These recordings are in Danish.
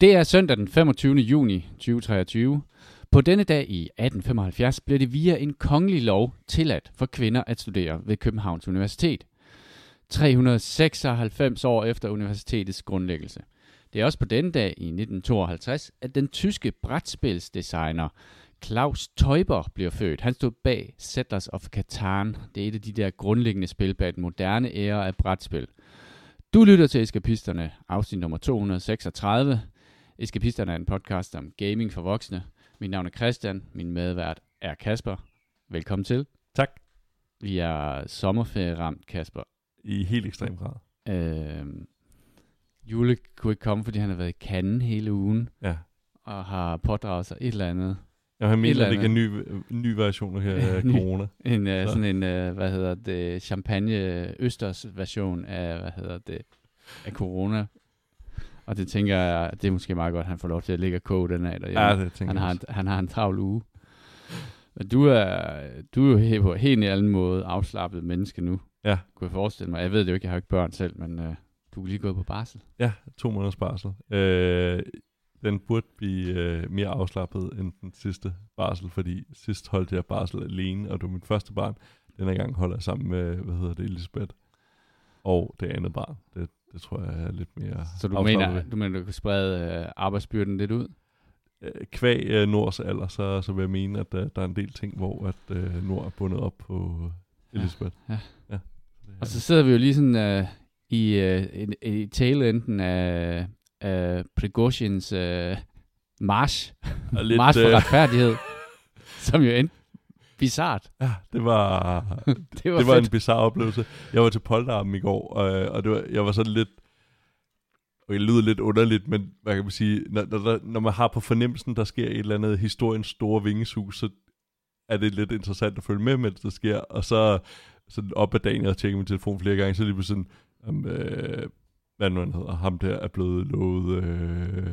Det er søndag den 25. juni 2023. På denne dag i 1875 blev det via en kongelig lov tilladt for kvinder at studere ved Københavns Universitet. 396 år efter universitetets grundlæggelse. Det er også på denne dag i 1952, at den tyske brætspilsdesigner Klaus Teuber bliver født. Han stod bag Settlers of Catan. Det er et af de der grundlæggende spil bag den moderne æra af brætspil. Du lytter til Eskapisterne, afsnit nummer 236. Eskapisterne er en podcast om gaming for voksne. Mit navn er Christian, min medvært er Kasper. Velkommen til. Tak. Vi er sommerferie-ramt, Kasper. I helt ekstrem grad. Øh, Jule kunne ikke komme, fordi han har været i Cannes hele ugen, Ja. og har pådraget sig et eller andet. Jeg har mener, at det er en ny, ny version her af Ny. corona. En, uh, Så. sådan en, uh, hvad hedder det, champagne østers version af, hvad hedder det, af corona. Og det tænker jeg, det er måske meget godt, at han får lov til at ligge og koge den af derhjemme. Ja, det tænker han, har en, han har en travl uge. Men du er, du er jo helt på en helt anden måde afslappet menneske nu, Ja. kunne jeg forestille mig. Jeg ved det jo ikke, jeg har jo ikke børn selv, men uh, du er lige gået på barsel. Ja, to måneders barsel. Øh, den burde blive øh, mere afslappet end den sidste barsel, fordi sidst holdt jeg barsel alene, og det var mit første barn. Den her gang holder jeg sammen med, hvad hedder det, Elisabeth. Og det andet barn. Det, det tror jeg er lidt mere Så du afslappet mener, du mener, du kan sprede uh, arbejdsbyrden lidt ud? Øh, Kvæg øh, Nords alder, så, så vil jeg mene, at øh, der er en del ting, hvor at øh, Nord er bundet op på øh, Elisabeth. Ja. ja. Og så sidder vi jo lige sådan uh, i, uh, i, i tailenden af, af Prigozhins uh, march, lidt, march for øh, retfærdighed, som jo endte bizart. Ja, det var, Det var, det var fedt. en bizarre oplevelse. Jeg var til polterappen i går, og, og det var, jeg var sådan lidt... Og det lyder lidt underligt, men hvad kan man sige, når, når, når man har på fornemmelsen, der sker et eller andet historiens store vingesus, så er det lidt interessant at følge med, mens det sker. Og så sådan op ad dagen, jeg har tjekket min telefon flere gange, så det lige pludselig sådan, um, øh, hvad nu han hedder, ham der er blevet lovet, øh,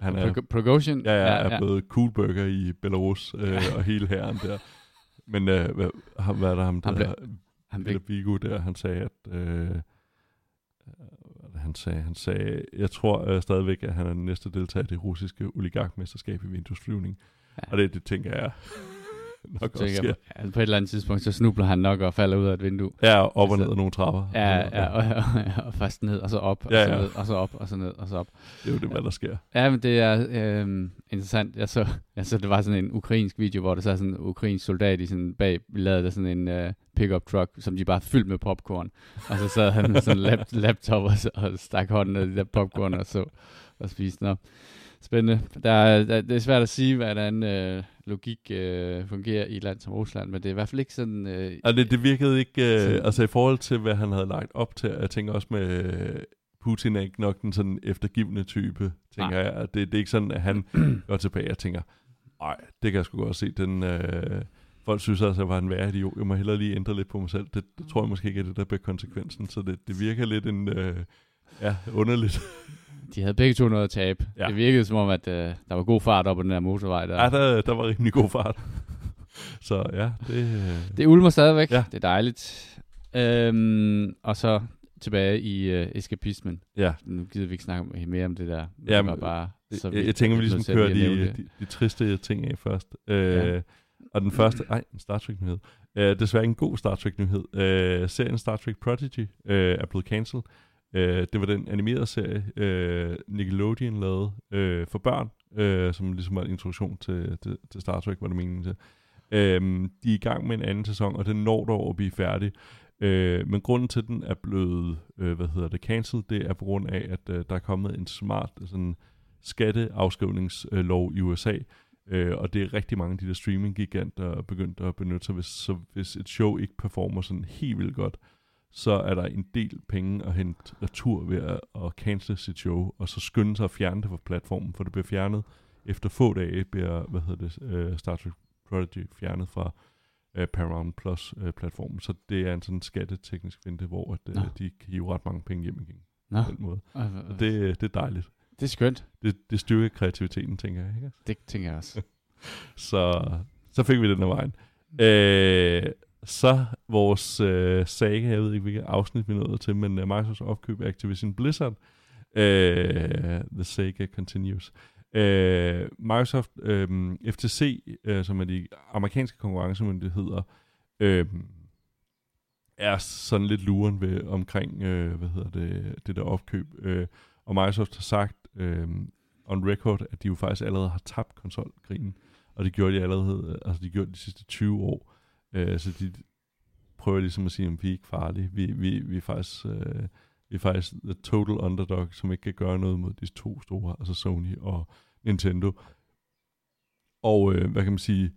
han er, Prog- Prigozhin? ja, ja, er blevet coolburger i Belarus, øh, og hele herren der. Men øh, hvad, hvad er der ham Han der? Han Peter blev, Vigo der, han sagde, at... Øh, det, han sagde, han sagde, jeg tror øh, stadigvæk, at han er den næste deltager i det russiske oligarkmesterskab i vinduesflyvning. Ja. Og det, det tænker jeg nok også sker. altså på et eller andet tidspunkt, så snubler han nok og falder ud af et vindue. Ja, op og Altså, ned ad nogle trapper. Ja, ja, og, og, og først ned, og så op, og Ja, så ja. ned, og så op, og så ned, og så op. Det er jo det, hvad der sker. Ja, men det er øhm, interessant. Jeg så, jeg så, det var sådan en ukrainsk video, hvor der sad sådan en ukrainsk soldat i sådan bag, lavede der sådan en uh, pickup truck, som de bare fyldte med popcorn. Og så sad han med sådan en lap, laptop og, så- og stak hånden ned i de der popcorn og så og spiste. Nå. Spændende. Der, er- der, det er svært at sige, hvordan øh, logik øh, fungerer i et land som Rusland, men det er i hvert fald ikke sådan... Øh, Og det, det virkede ikke, øh, Sådan- altså i forhold til, hvad han havde lagt op til, jeg tænker også med, øh, Putin er ikke nok den sådan eftergivende type, tænker Nej. jeg. Det, det er ikke sådan, at han går tilbage og tænker, nej, det kan jeg sgu godt se, den, øh, folk synes altså, at jeg var en værre idiot, jeg må hellere lige ændre lidt på mig selv. Det, det tror jeg måske ikke er det, der bliver konsekvensen, så det, det virker lidt en, øh, ja, underligt. de havde begge to noget at tabe. Ja. Ja. Det virkede som om, at øh, der var god fart op på den der motorvej der. Ja, der, der var rimelig god fart. så ja, det, øh, Det ulmer stadigvæk. Ja. Det er dejligt. Øhm, og så tilbage i øh, eskapismen. ja. Nu gider vi ikke snakke mere om det der. Ja, det var men bare så jeg, vidt, jeg tænker, vi ligesom kører de, de, de triste ting af først. Øh, Ja. Og den første, ej, en Star Trek-nyhed. Øh, desværre en god Star Trek-nyhed. Øh, serien Star Trek Prodigy øh, er blevet cancelled. Øh, det var den animerede serie, øh, Nickelodeon lavede øh, for børn, øh, som ligesom var en introduktion til, til, til Star Trek, var det meningen til. Øh, de er i gang med en anden sæson, og den når dog at blive færdig. Øh, men grunden til, at den er blevet, øh, hvad hedder det, cancelled, det er på grund af, at øh, der er kommet en smart sådan, skatteafskrivningslov i USA, øh, og det er rigtig mange af de der streaming-giganter begyndt at benytte sig, hvis, så hvis et show ikke performer sådan helt vildt godt, så er der en del penge at hente retur ved at, at cancel sit show, og så skynde sig at fjerne det fra platformen, for det bliver fjernet efter få dage, bliver, hvad hedder det, øh, Star Trek Prodigy fjernet fra øh, Paramount Plus øh, platformen, så det er en sådan skatteteknisk vente, hvor at, øh, de kan hive ret mange penge hjem igen Nå, på den måde. og- det, det er dejligt. det er skønt. Det, det styrker kreativiteten, tænker jeg. Ikke? Det tænker jeg også. Så, så fik vi den af vejen. Øh, så vores øh, saga, jeg ved ikke, hvilket afsnit vi nåede til, men uh, Microsofts opkøb af Activision Blizzard Øh, the Saga continues. Øh, Microsoft, øh, FTC, øh, som er de amerikanske konkurrencemyndigheder, øh, er sådan lidt luren ved omkring, øh, hvad hedder det, det der opkøb. Øh, og Microsoft har sagt øh, on record, at de jo faktisk allerede har tabt konsolkrigen. Og det gjorde de allerede, øh, altså de gjorde de sidste 20 år. Øh, så de prøver ligesom at sige, at vi er ikke farlige. Vi, vi, vi er faktisk... Øh, vi er faktisk the total underdog, som ikke kan gøre noget mod de to store, altså Sony og Nintendo. Og øh, hvad kan man sige,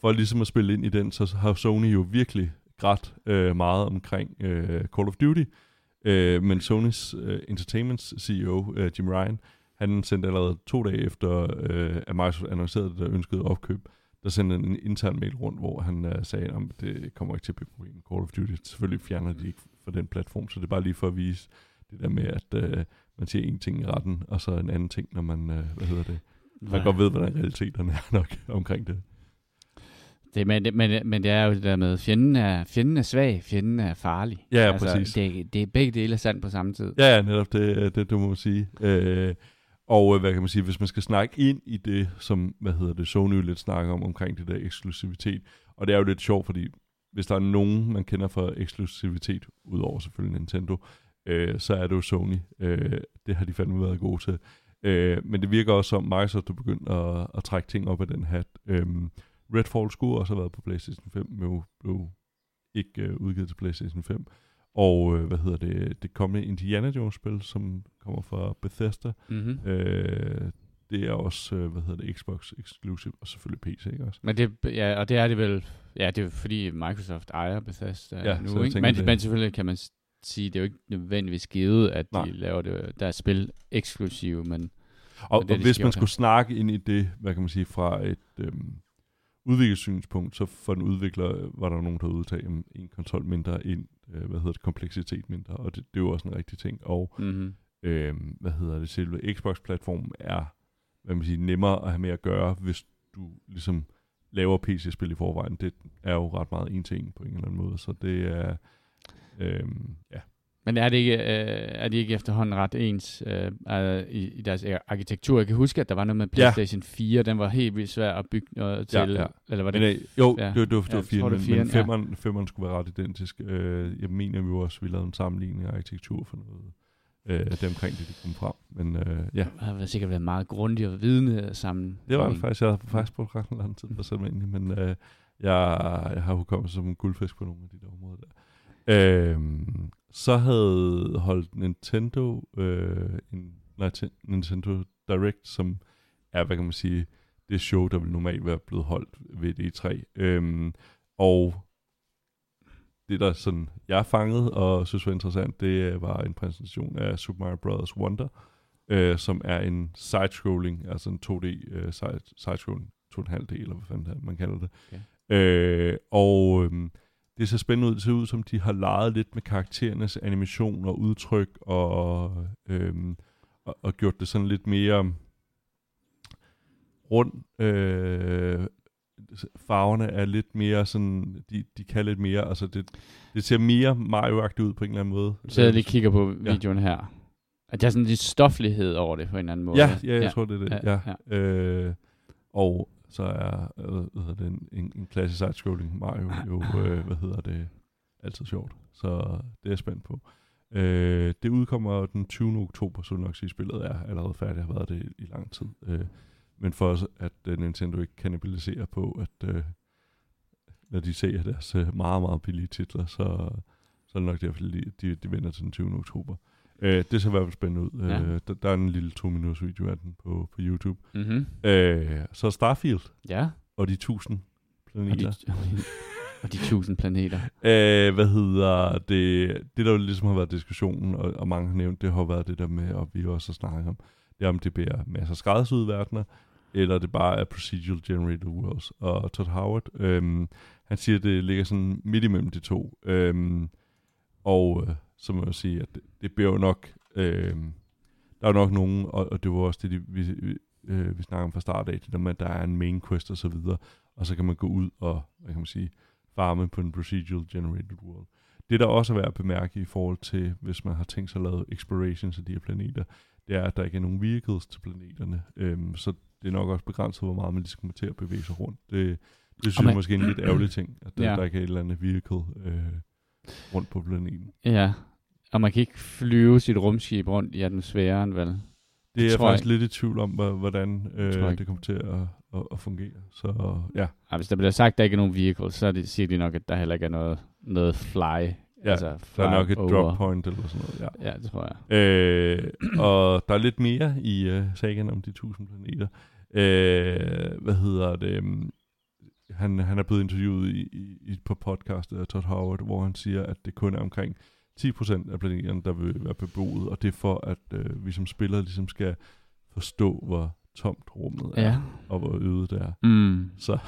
for ligesom at spille ind i den, så har Sony jo virkelig grædt øh, meget omkring øh, Call of Duty. Øh, men Sonys øh, Entertainment CEO, øh, Jim Ryan, han sendte allerede to dage efter, øh, at Microsoft annoncerede det ønskede opkøb, der sendte en intern mail rundt, hvor han øh, sagde, at det kommer ikke til at blive problem med Call of Duty. Selvfølgelig fjerner de ikke fra den platform, så det er bare lige for at vise det der med, at øh, man siger en ting i retten, og så en anden ting, når man, øh, hvad hedder det, man godt ved, hvordan realiteterne er nok omkring det. Det, men, men, men det er jo det der med, fjenden er, fjenden er svag, fjenden er farlig. Ja, ja altså, præcis. Det, det er begge dele sandt på samme tid. Ja, ja netop det, det du må sige. Øh, og øh, hvad kan man sige, hvis man skal snakke ind i det, som, hvad hedder det, Sony lidt snakker om, omkring det der eksklusivitet, og det er jo lidt sjovt, fordi hvis der er nogen, man kender for eksklusivitet, udover selvfølgelig Nintendo, øh, så er det jo Sony. Øh, det har de fandme været gode til. Øh, men det virker også som Microsoft er begyndt at, at trække ting op af den hat. Øh, Redfall skulle også have været på PlayStation 5, men jo blev ikke øh, udgivet til PlayStation 5. Og øh, hvad hedder det, det kommende Indiana Jones-spil, som kommer fra Bethesda, mm-hmm. øh, det er også, øh, hvad hedder det, Xbox exclusive, og selvfølgelig PC, ikke også? Men det, ja, og det er det vel, ja, det er fordi Microsoft ejer Bethesda ja, nu, ikke? Men, men selvfølgelig kan man sige, det er jo ikke nødvendigvis givet, at Nej. de laver det, der er spil eksklusive, men... Og, men det, og hvis man skulle snakke ind i det, hvad kan man sige, fra et øhm, udviklingssynspunkt, så for den udvikler var der nogen, der udtalte en konsol mindre ind, øh, hvad hedder det, kompleksitet mindre, og det, det er jo også en rigtig ting. Og mm-hmm. øhm, hvad hedder det, selve Xbox-platformen er, hvad man siger, nemmere at have med at gøre, hvis du ligesom laver PC-spil i forvejen. Det er jo ret meget en ting på en eller anden måde, så det er Øhm, ja. Men er det ikke, øh, er de ikke efterhånden ret ens øh, øh, i, i deres arkitektur? Jeg kan huske, at der var noget med PlayStation ja. 4, den var helt vildt svær at bygge noget til. Ja, ja. Eller var det? Men, øh, jo, ja. det, det, det var 4, ja, men, men femmeren, ja. femmeren skulle være ret identisk. Øh, jeg mener, vi også vi lavede en sammenligning af arkitektur for noget øh, det omkring det, de kom frem. Men øh, ja. Det har sikkert været meget grundigt og vidne sammen. Det var det faktisk. Jeg har faktisk brugt ret lang tid på at mig men øh, jeg, jeg har hukommet som en guldfisk på nogle af de der områder der. Øhm, så havde holdt Nintendo øh, en Nintendo Direct, som er, hvad kan man sige, det show, der vil normalt være blevet holdt ved D3. Øhm, og det, der sådan, jeg fangede og synes var interessant, det var en præsentation af Super Mario Bros. Wonder, øh, som er en side-scrolling, altså en 2D øh, side, side-scrolling, 2,5D, eller hvad fanden man kalder det. Okay. Øh, og øh, det ser spændende ud. Det ser ud som, de har leget lidt med karakterernes animation og udtryk, og, øhm, og, og gjort det sådan lidt mere rundt. Øh, farverne er lidt mere sådan, de, de kan lidt mere, altså det, det ser mere Mario-agtigt ud på en eller anden måde. Så jeg lige kigger på videoen ja. her. At der er sådan lidt stoflighed over det på en eller anden måde. Ja, ja jeg ja. tror det er det. Ja, ja. ja. Øh, og så er øh, hvad hedder det, en, en, en klassisk side-scrolling Mario jo, øh, hvad hedder det, altid sjovt. Så det er jeg spændt på. Øh, det udkommer den 20. oktober, så nok sige, spillet er allerede færdigt, har været det i, i lang tid. Øh, men for os, at uh, Nintendo ikke kannibaliserer på, at uh, når de ser deres uh, meget, meget billige titler, så, så er det nok derfor, de, de, de vender til den 20. oktober. Øh, det ser i hvert fald spændende ud. Ja. Øh, der, der er en lille to minutters video af den på, på YouTube. Mm-hmm. Øh, så Starfield. Ja. Og de tusind planeter. Og de, og de tusind planeter. øh, hvad hedder det? Det, der ligesom har været diskussionen, og, og mange har nævnt, det har været det der med, og vi også har snakket om, det er om det bliver masser af skræddersyde verdener, eller det bare er procedural generated worlds. Og Todd Howard, øhm, han siger, at det ligger sådan midt imellem de to. Øhm, og øh, så må jeg sige, at det, det bliver jo nok... Øh, der er jo nok nogen, og, og det var også det, de, vi, øh, vi snakker om fra start af, det der med, at der er en main quest og så videre, og så kan man gå ud og, hvad kan man sige, farme på en procedural generated world. Det der også er værd at bemærke i forhold til, hvis man har tænkt sig at lave explorations af de her planeter, det er, at der ikke er nogen vehicles til planeterne. Øhm, så det er nok også begrænset, hvor meget man ligesom kommer til at bevæge sig rundt. Det, det synes jeg måske er en lidt ærgerlig ting, at der, Ja. der ikke er et eller andet vehicle øh, rundt på planeten. Ja, og man kan ikke flyve sit rumskib rundt i atmosfæren, vel? Det er jeg tror jeg faktisk lidt i tvivl om, hvor- hvordan øh, det kommer til at, at, at fungere. Så ja, Ja, hvis der bliver sagt, at der ikke er nogen vehicle, så det, siger de nok, at der heller ikke er noget, noget fly. Ja, altså der er nok et over. drop point eller sådan noget. Ja. Ja, det tror jeg. Øh, og der er lidt mere i øh, sagen om de tusind planeter. Øh, hvad hedder det? Han, han er blevet interviewet i, i, på podcastet af Todd Howard, hvor han siger, at det kun er omkring 10% af planeterne, der vil være beboet, og det er for, at øh, vi som spillere ligesom skal forstå, hvor tomt rummet er, Ja. og hvor øde det er. Mm. Så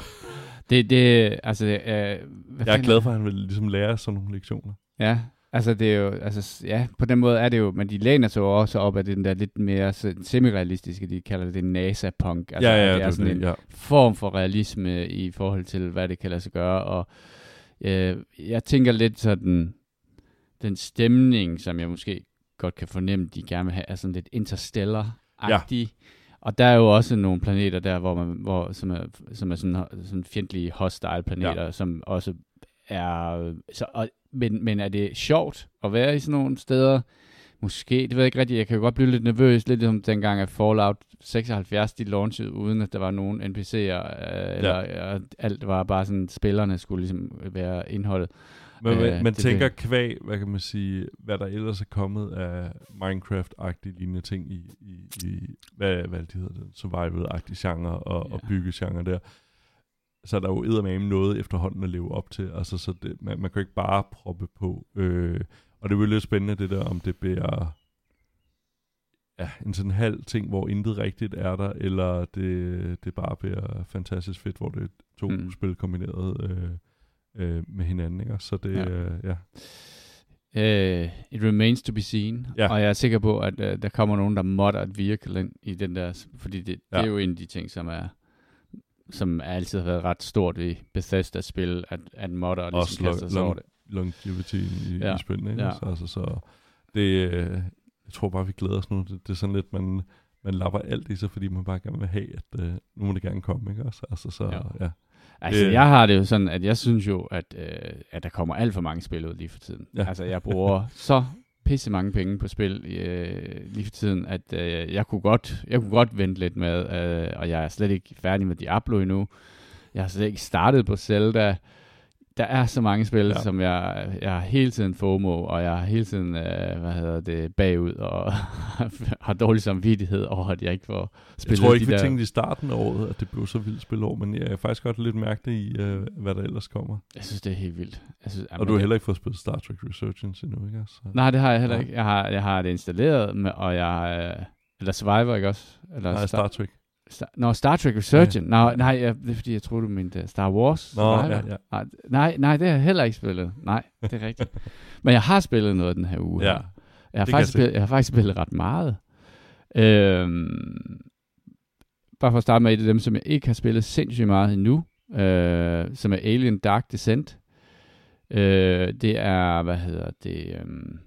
Det, det, altså, øh, hvad jeg er glad for, at han vil ligesom lære sådan nogle lektioner. Ja, altså det er jo, altså ja, på den måde er det jo, men de læner sig jo også op af den der lidt mere semi-realistiske, de kalder det NASA-punk. Altså, ja, ja, det det er sådan en ja. form for realisme i forhold til, hvad det kan lade sig gøre, og øh, jeg tænker lidt sådan, den stemning, som jeg måske godt kan fornemme, de gerne vil have, er sådan lidt interstellar-agtig. Og der er jo også nogle planeter der, hvor man, hvor, som er, som er sådan, sådan fjendtlige hostile planeter, ja. som også er... Så, og, men, men er det sjovt at være i sådan nogle steder? Måske, det ved jeg ikke rigtigt. Jeg kan jo godt blive lidt nervøs, lidt som dengang, at Fallout 76, de launchede, uden at der var nogen NPC'er, øh, eller ja. alt var bare sådan, spillerne skulle ligesom være indholdet. Men Øh, man, det- tænker kvæg, hvad kan man sige, hvad der ellers er kommet af Minecraft-agtige lignende ting i, i, i hvad, hvad de hedder det, survival-agtige genre og, ja. og byggegenre der. Så er der jo eddermame noget efterhånden at leve op til. Altså, så det, man, man kan jo ikke bare proppe på. Øh, og det er jo lidt spændende det der, om det bliver ja, en sådan halv ting, hvor intet rigtigt er der, eller det, det bare bliver fantastisk fedt, hvor det er to Mm. spil kombineret øh, øh, med hinanden. Ikke? Så det, Ja. Øh, ja. Uh, it remains to be seen. Ja. Og jeg er sikker på, at uh, der kommer nogen, der modder et ind i den der, fordi det, ja. det er jo en af de ting, som er som altid har været ret stort ved Bethesda-spil, at, at modder Også ligesom kaster long- sig over det. longevity i, Ja. i spillene. Ikke? Ja. Ja. Altså, så det, øh, jeg tror bare, vi glæder os nu. Det, det er sådan lidt, man, man lapper alt i sig, fordi man bare gerne vil have, at øh, nu må det gerne komme. Ikke? Altså, altså, så, Ja. ja. Altså, Det- jeg har det jo sådan, at jeg synes jo, at, øh, at der kommer alt for mange spil ud lige for tiden. Ja. Altså, jeg bruger så pisse mange penge på spil øh, lige for tiden, at øh, jeg, kunne godt, jeg kunne godt vente lidt med, øh, og jeg er slet ikke færdig med Diablo endnu. Jeg har slet ikke startet på Zelda. Der er så mange spil, ja. Som jeg, jeg har hele tiden FOMO, og jeg har hele tiden, øh, hvad hedder det, bagud, og har dårlig samvittighed over, at jeg ikke får Jeg spillet tror ikke, de vi der... tænkte i starten af året, at det blev så vildt spilår, men jeg er faktisk godt lidt mærke det i, øh, hvad der ellers kommer. Jeg synes, det er helt vildt. Jeg synes, Og du har heller ikke fået spillet Star Trek Resurgence endnu, ikke? Så, Nej, det har jeg heller Nej. ikke. Jeg har, jeg har det installeret, og jeg øh, eller Survivor, ikke også? Eller Nej, Star Trek. Star, Nå, Star Trek Resurgent. Ja. Nå, nej, jeg, det er fordi, jeg troede, du mente uh, Star Wars. Nå, Survivor. ja, ja. Nej, nej, nej, det har jeg heller ikke spillet. Nej, det er rigtigt. Men jeg har spillet noget den her uge. Ja, her. Jeg har, det faktisk jeg spillet, jeg har faktisk spillet ret meget. Øhm, bare for at starte med et af dem, som jeg ikke har spillet sindssygt meget endnu, øh, som er Alien Dark Descent. Øh, det er, hvad hedder det... øhm,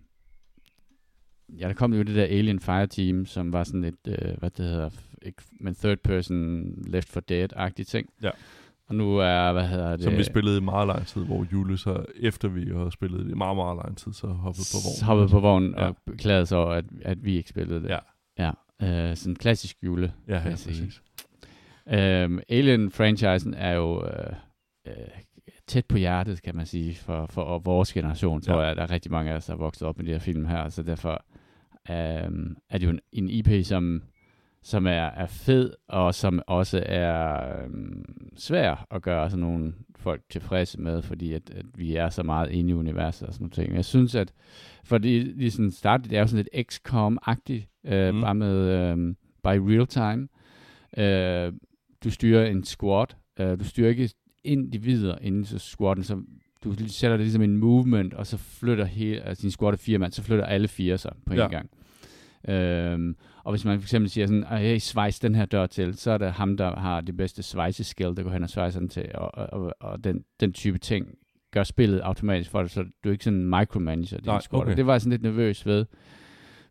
ja, der kom jo det der Alien Fire Team, som var sådan et, øh, hvad det hedder, ikke, men third person Left for Dead-agtig ting. Ja. Og nu er, hvad hedder det... Som vi spillede i meget lang tid, hvor Julie så, efter vi har spillet i meget, meget lang tid, så hoppede på vognen. hoppede på vognen Ja. og beklagede sig over, at, at vi ikke spillede det. Ja, ja. Øh, sådan klassisk jule, ja, ja præcis. Øhm, Alien-franchisen er jo øh, øh, tæt på hjertet, kan man sige, for, for vores generation, tror Ja. jeg. Der er rigtig mange af os, der er vokset op med de her film her, så derfor øhm, er det jo en, en IP, som, som er, er fed, og som også er øhm, svær at gøre sådan nogle folk tilfredse med, fordi at, at vi er så meget inde i universet og sådan nogle ting. Jeg synes, at fordi lige sådan det er jo sådan lidt XCOM-agtigt, øh, mm. Bare med øhm, by real time. Øh, du styrer en squad. Øh, du styrer ikke individer inden så squaden, så du sætter det ligesom en movement, og så flytter hele, altså din squad er fire mand, så flytter alle fire sig på en Ja. gang. Øhm, og hvis man for eksempel siger sådan, hey, svejs den her dør til, så er det ham, der har det bedste svejseskill, der går hen og svejser den til, og, og, og, og den, den type ting gør spillet automatisk for dig, så du er ikke sådan en micromanager din Nej, squad. okay. Det var jeg sådan lidt nervøs ved.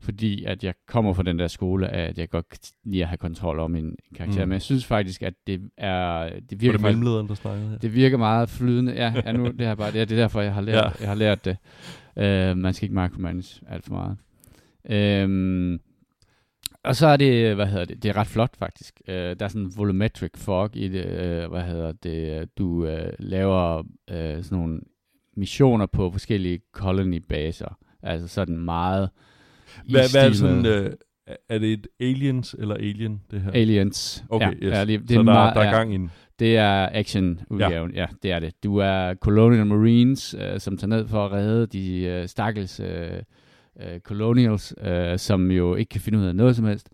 fordi at jeg kommer fra den der skole at jeg godt kan lide at have kontrol over min karakter. Mm. Men jeg synes faktisk, at det er... Det Var virker, det faktisk, mellemlederen, der snakkede her? det virker meget flydende. Ja, ja nu, det, er bare, det, er, det er derfor, jeg har lært, Ja. ja. jeg har lært det. Uh, man skal ikke micromanage alt for meget. Øhm, og så er det, hvad hedder det, det er ret flot faktisk. Uh, der er sådan en volumetric fog i det, uh, hvad hedder det, du uh, laver uh, sådan nogle missioner på forskellige colony-baser. Altså sådan meget Hvad, hvad er sådan, øh, er det et aliens eller alien, det her? Aliens. Okay, ja, yes. Ja, det, det så er der, meget, der er gang i den. Det er action-udgaven, ja. ja, det er det. Du er Colonial Marines, øh, som tager ned for at redde de øh, stakkels øh, øh, Colonials, øh, som jo ikke kan finde ud af noget som helst.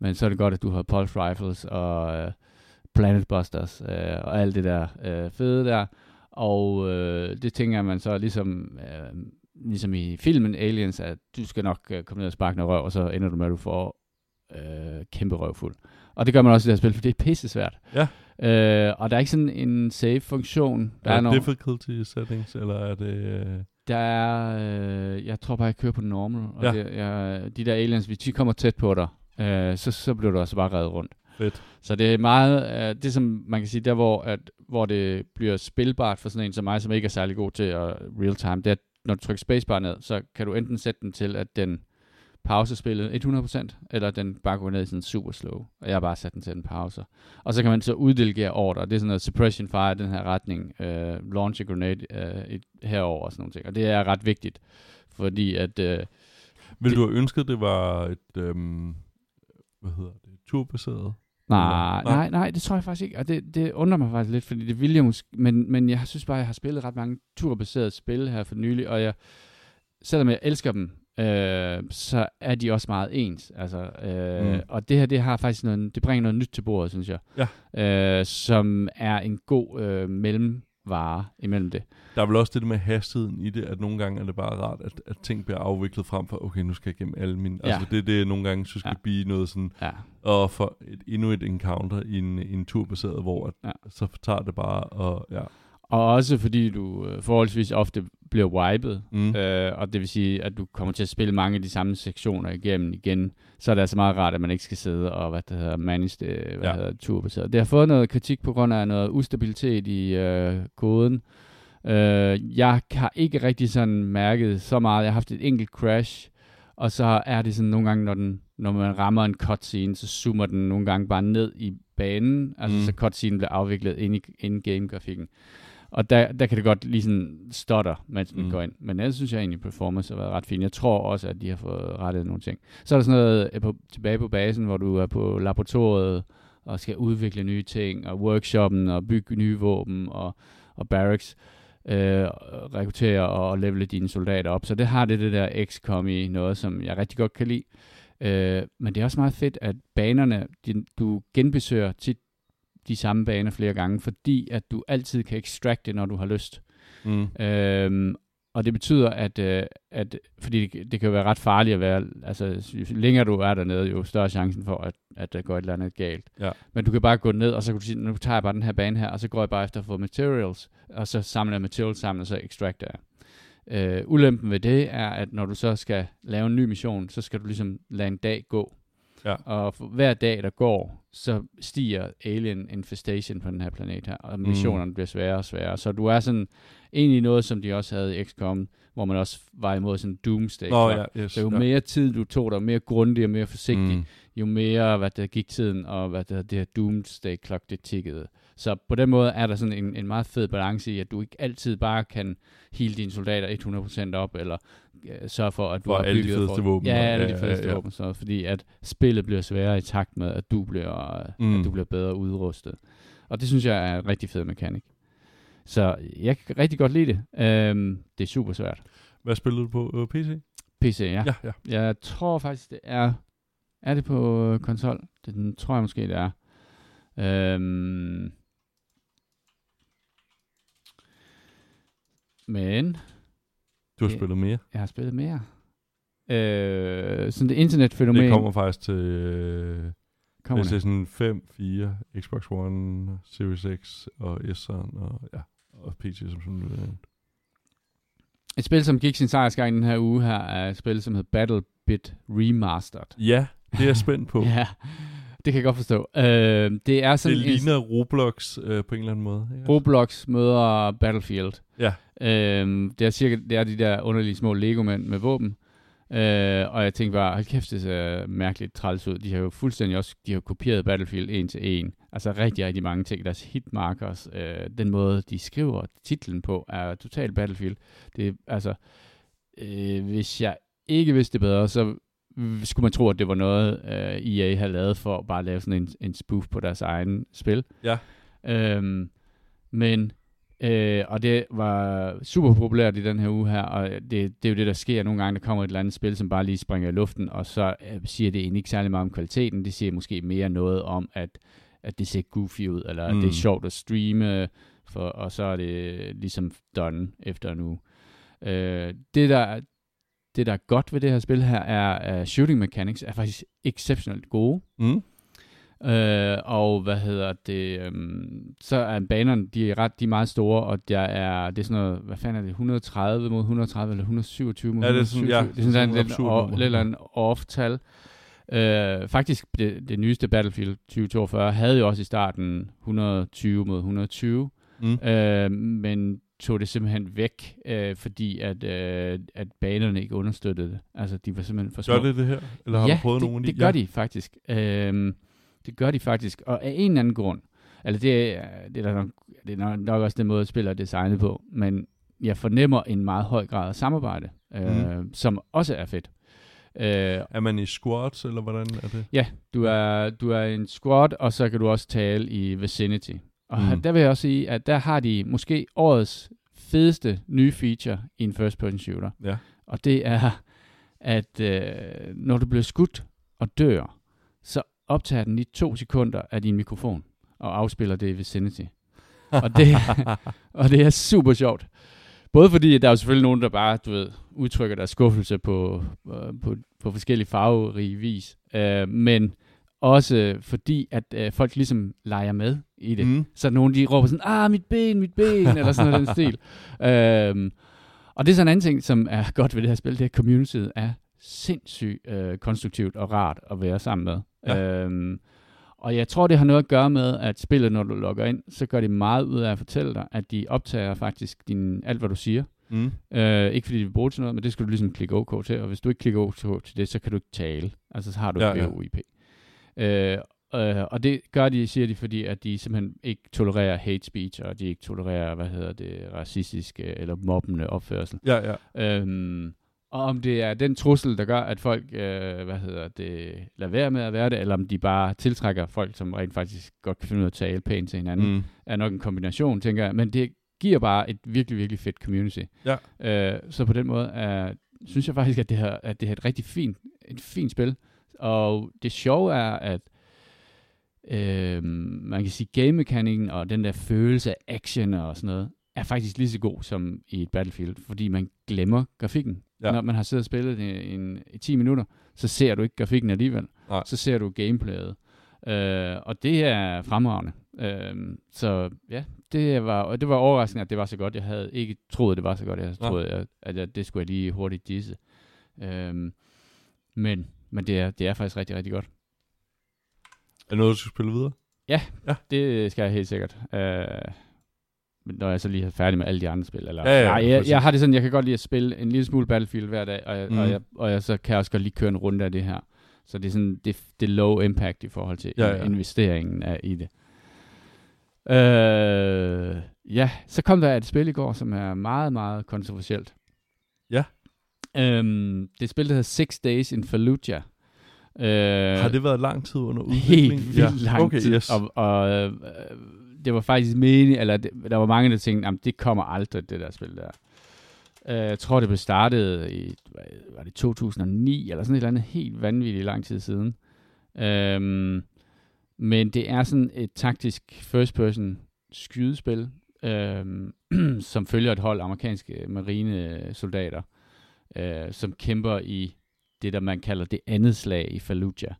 Men så er det godt, at du har Pulse Rifles og øh, Planet Busters øh, og alt det der øh, fede der. Og øh, det tænker man så ligesom, øh, ligesom i filmen Aliens, at du skal nok øh, komme ned og sparke noget røv, og så ender du med, at du får øh, kæmpe røvfuld. Og det gør man også i det her spil, for det er pisse svært. Ja. Øh, og der er ikke sådan en save-funktion. Der er er, nogle, difficulty settings, eller er det... Øh... der er, øh, jeg tror bare, jeg kører på normal. Og Ja. det, jeg, de der aliens, hvis de kommer tæt på dig, øh, så, så bliver du også bare reddet rundt. Fedt. Så det er meget, øh, det som man kan sige, der hvor, at, hvor det bliver spilbart for sådan en som mig, som ikke er særlig god til at real time, det er, at når du trykker spacebar ned, så kan du enten sætte den til, at den pause spillet 100%, eller den bare går ned i sådan super slow. Og jeg har bare sat den til en pause. Og så kan man så uddelegere ordre. Det er sådan noget suppression fire i den her retning, øh, launch a grenade øh, i, herover og sådan nogle ting. Og det er ret vigtigt, fordi at... Øh, Vil Det- du have ønsket, det var et... Øhm, hvad hedder det? Turbaseret? Nej, Eller- nej, nej, det tror jeg faktisk ikke. Og det, det undrer mig faktisk lidt, fordi det ville jeg måske... Men, men jeg synes bare, at jeg har spillet ret mange turbaserede spil her for nylig, og jeg, selvom jeg elsker dem, øh, så er de også meget ens. Altså, øh, Mm. Og det her, det har faktisk noget, det bringer noget nyt til bordet, synes jeg. Ja. Øh, som er en god øh, mellemvare imellem det. Der er vel også det med hastigheden i det, at nogle gange er det bare rart, at, at ting bliver afviklet frem for, okay, nu skal jeg gennem alle mine... Ja. Altså det er det, nogle gange synes Ja. kan blive noget sådan, Ja. og for et, endnu et encounter i en, en turbaseret, hvor at, Ja. så tager det bare, og ja. Og også fordi du øh, forholdsvis ofte bliver wiped, Mm. Øh, og det vil sige, at du kommer til at spille mange af de samme sektioner igennem igen. Så er det altså meget rart, at man ikke skal sidde og hvad det hedder, manage det, hvad Ja. hedder, turbaseret. Det har fået noget kritik på grund af noget ustabilitet i øh, koden. Øh, jeg har ikke rigtig sådan mærket så meget. Jeg har haft et enkelt crash, og så er det sådan nogle gange, når, den, når man rammer en cutscene, så zoomer den nogle gange bare ned i banen, altså Mm. så cutscene bliver afviklet ind i in-game-grafikken. Og der, der kan det godt lige sådan stotter, mens man Mm. mm. går ind. Men ellers synes jeg egentlig, performance har været ret fint. Jeg tror også, at de har fået rettet nogle ting. Så er der sådan noget øh, på, tilbage på basen, hvor du er på laboratoriet og skal udvikle nye ting, og workshoppen, og bygge nye våben, og, og barracks, øh, rekruttere og levele dine soldater op. Så det har det, det der XCOM i noget, som jeg rigtig godt kan lide. Øh, men det er også meget fedt, at banerne, de, du genbesøger tit de samme baner flere gange, fordi at du altid kan extracte, når du har lyst. Mm. Øhm, og det betyder, at, øh, at fordi det, det kan jo være ret farligt at være, altså jo længere du er dernede, jo større chancen for, at, at der går et eller andet galt. Ja. Men du kan bare gå ned, og så kan du sige, nu tager jeg bare den her bane her, og så går jeg bare efter at få materials, og så samler jeg materials sammen, og så extracter jeg. Øh, ulempen ved det er, at når du så skal lave en ny mission, så skal du ligesom lade en dag gå. Ja. Og for hver dag, der går, så stiger alien infestation på den her planet her, og missionerne mm. bliver sværere og sværere. Så du er sådan egentlig noget, som de også havde i XCOM, hvor man også var imod sådan doomsday. Nå, ja, yes. Så jo ja. mere tid du tog dig, mere grundig og mere forsigtig, Mm. jo mere hvad der gik tiden, og hvad der, det her doomsday clock, det tikkede. Så på den måde er der sådan en, en meget fed balance i, at du ikke altid bare kan hele dine soldater 100% op, eller øh, sørge for, at du For har alle de fedeste for- våben, Ja, alle ja, de ja, fedeste ja. våben, så, fordi at spillet bliver sværere i takt med, at du bliver, mm. at du bliver bedre udrustet. Og det synes jeg er en rigtig fed mekanik. Så jeg kan rigtig godt lide det. Øhm, det er super svært. Hvad spillede du på øh, PC? PC, ja. ja. ja. Jeg tror faktisk, det er... Er det på øh, konsol? Det den tror jeg måske, det er. Øhm, men Du har Ja. spillet mere. jeg har spillet mere. Øh, sådan det internetfænomen Det kommer faktisk til øh, kommer det. PlayStation 5, 4, Xbox One, Series X og S'eren og, ja, og PC, som sådan noget. Et spil, som gik sin sejrsgang den her uge her, er et spil, som hedder Battle 8-bit remastered. Ja, det er jeg spændt på. Ja, det kan jeg godt forstå. Øh, det er det sådan en- ligner Roblox øh, på en eller anden måde. Ikke? Roblox møder Battlefield. Ja. Øhm, det er cirka det er de der underlige små Lego-mænd med våben. Øh, og jeg tænkte bare, hold kæft, det ser mærkeligt træls ud. De har jo fuldstændig også de har kopieret Battlefield en til en. Altså rigtig, rigtig mange ting. Deres hitmarkers, øh, den måde, de skriver titlen på, er totalt Battlefield. Det er, altså, øh, hvis jeg ikke vidste det bedre, så skulle man tro, at det var noget, øh, EA havde lavet for at bare lave sådan en, en spoof på deres egen spil. Ja. Øhm, men, øh, og det var super populært i den her uge her, og det, det er jo det, der sker nogle gange, der kommer et eller andet spil, som bare lige springer i luften, og så øh, siger det egentlig ikke særlig meget om kvaliteten, det siger måske mere noget om, at, at det ser goofy ud, eller mm. det Mm. er sjovt at streame, for, og så er det ligesom done efter uge. Øh, det, der, det, der er godt ved det her spil her, er, uh, shooting mechanics er faktisk exceptionelt gode. Mm. Øh, og hvad hedder det, øhm, så er banerne, de er ret, de er meget store, og der er, det er sådan noget, hvad fanden er det, 130 mod 130, eller 127 mod Ja, det er sådan- 127. ja, det er sådan, sådan lidt, absurd og, nummer. lidt en off-tal. Øh, faktisk, det, det nyeste Battlefield 2042 havde jo også i starten 120 mod 120, Mm. øh, men tog det simpelthen væk, øh, fordi at, øh, at banerne ikke understøttede det. Altså, de var simpelthen for små. Gør det det her? Eller har ja, du prøvet det, nogen det de? gør ja. de faktisk. Øhm, det gør de faktisk. Og af en eller anden grund, eller det, er- det er nok, det er nok- nok også den måde, spiller er designet på, men jeg fornemmer en meget høj grad af samarbejde, øh, Mm. som også er fedt. Øh, Er man i squads, eller hvordan er det? ja, du er, du er en squad, og så kan du også tale i Vicinity. Og Mm. der vil jeg også sige, at der har de måske årets fedeste nye feature i en first person shooter. Ja. Og det er, at øh, når du bliver skudt og dør, så optager den lige to sekunder af din mikrofon og afspiller det i Vicinity. Og det, og det er super sjovt. Både fordi, der er jo selvfølgelig nogen, der bare, du ved, udtrykker deres skuffelse på, øh, på, på forskellige farverige vis. Øh, men også fordi, at øh, folk ligesom leger med i det. Mm. Så nogen de råber sådan, ah, mit ben, mit ben, eller sådan noget den stil. Øhm, og det er sådan en anden ting, som er godt ved det her spil, det er, at communityet er sindssygt øh, konstruktivt og rart at være sammen med. Ja. Øhm, og jeg tror, det har noget at gøre med, at spillet, når du logger ind, så gør det meget ud af at fortælle dig, at de optager faktisk din, alt, hvad du siger. Mm. Øh, ikke fordi de vil bruge til noget, men det skal du ligesom klikke OK til, og hvis du ikke klikker OK til det, så kan du ikke tale. Altså så har du Ja, ja. VoIP. Øh, øh, og det gør de, siger de, fordi at de simpelthen ikke tolererer hate speech, og de ikke tolererer, hvad hedder det, racistiske eller mobbende opførsel. Ja, ja. Øhm, og om det er den trussel, der gør, at folk, øh, hvad hedder det, lader være med at være det, eller om de bare tiltrækker folk, som rent faktisk godt kan finde ud af at tale pænt til hinanden, Mm. er nok en kombination, tænker jeg. Men det giver bare et virkelig, virkelig fedt community. Ja. Øh, så på den måde er, synes jeg faktisk, at det, her, at det er et rigtig fint, et fint spil. Og det sjove er, at øh, man kan sige, game-mekanikken og den der følelse af action og sådan noget, er faktisk lige så god som i et Battlefield, fordi man glemmer grafikken. Ja. Ja. Når man har siddet og spillet i, en, i 10 minutter, så ser du ikke grafikken alligevel. Nej. Så ser du gameplayet. Øh, og det er fremragende. Øh, så ja, det var, og det var overraskende, at det var så godt. Jeg havde ikke troet, det var så godt. Jeg Nej. troede, at, at jeg, det skulle jeg lige hurtigt disse. Øh, men men det, er, det er faktisk rigtig, rigtig godt. Er det noget, du skal spille videre? Det skal jeg helt sikkert. Øh, når jeg så lige er færdig med alle de andre spil. Eller, Ja, ja, nej, jeg, jeg har det sådan, jeg kan godt lide at spille en lille smule Battlefield hver dag, og, jeg, Mm. og, jeg, og jeg, så kan jeg også godt lige køre en runde af det her. Så det er sådan, det, det low impact i forhold til Ja, ja, ja. ja. investeringen af, i det. Øh, ja, så kom der et spil i går, som er meget, meget kontroversielt. Ja. Øhm, det er et spil, der hedder Six Days in Fallujah. Øh, Har det været lang tid under udvikling? helt vildt lang okay, tid. Yes. Og, og øh, det var faktisk meningen, eller det, der var mange, der tænkte, at det kommer aldrig, det der spil der. Øh, jeg tror, det blev startet i, var det 2009, eller sådan et eller andet helt vanvittigt lang tid siden. Øhm, men det er sådan et taktisk first-person skydespil, øhm, som følger et hold amerikanske marinesoldater, øh, som kæmper i det, der man kalder det andet slag i Fallujah,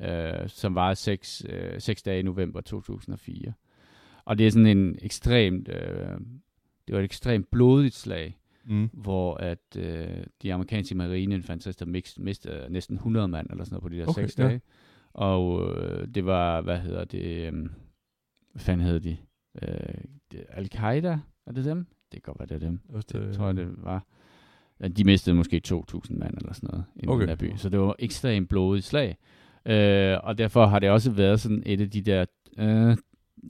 øh, som var seks, øh, seks dage i november 2004. Og det er sådan en ekstremt, øh, det var et ekstremt blodigt slag, Mm. hvor at øh, de amerikanske marineinfanterister mist, mistede næsten 100 mand eller sådan noget på de der Okay, seks ja. dage. Og øh, det var, hvad hedder det, øh, hvad fanden hedder de? Øh, Al-Qaida, er det dem? Det kan godt være, det er dem. Det det- tror jeg, det var. De mistede måske 2.000 mand eller sådan noget i Okay. den der by. Så det var ekstremt blodigt slag. Øh, og derfor har det også været sådan et af de der... Øh,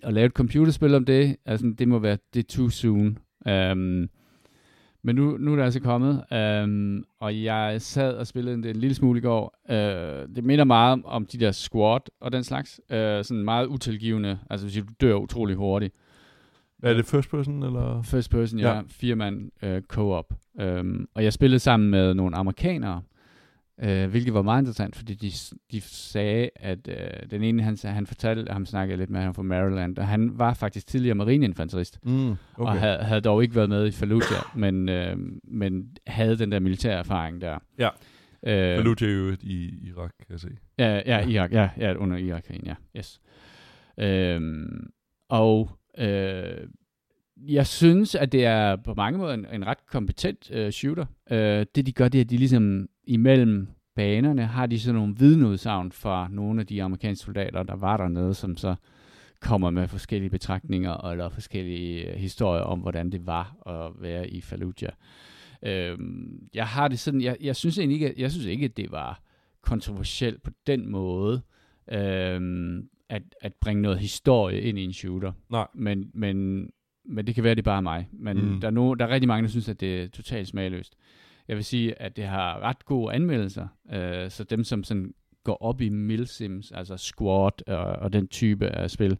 at lave et computerspil om det, altså det må være det er too soon. Um, men nu, nu er det altså kommet, um, og jeg sad og spillede det en lille smule i går. Uh, det minder meget om, om de der squad og den slags. Uh, sådan meget utilgivende, altså hvis du dør utrolig hurtigt. Er det first person, eller? First person, ja. Ja. fire mand uh, co-op. Um, og jeg spillede sammen med nogle amerikanere, uh, hvilket var meget interessant, fordi de, de sagde, at uh, den ene, han, han fortalte, ham snakkede lidt med, han fra Maryland, og han var faktisk tidligere marineinfanterist, Mm, okay. og havde, havde dog ikke været med i Fallujah, men, uh, men havde den der militære erfaring der. Ja. Uh, Fallujah er jo i Irak, kan jeg se. Ja, ja, Irak, ja, ja, under Irak-krigen, ja, yes. Øhm, og øh, jeg synes, at det er på mange måder en, en ret kompetent øh, shooter. Øh, det de gør, det er, at de ligesom imellem banerne har de sådan nogle vidneudsagn fra nogle af de amerikanske soldater, der var dernede, som så kommer med forskellige betragtninger eller forskellige øh, historier om, hvordan det var at være i Fallujah. Øhm, jeg har det sådan, jeg, jeg synes egentlig ikke, jeg synes ikke, at det var kontroversielt på den måde, øhm, at, at bringe noget historie ind i en shooter. Nej. Men, men, men det kan være, det er bare mig. Men Mm. der, er no, der er rigtig mange, der synes, at det er totalt smagløst. Jeg vil sige, at det har ret gode anmeldelser, øh, så dem, som sådan går op i milsims, altså squat og, og den type af spil,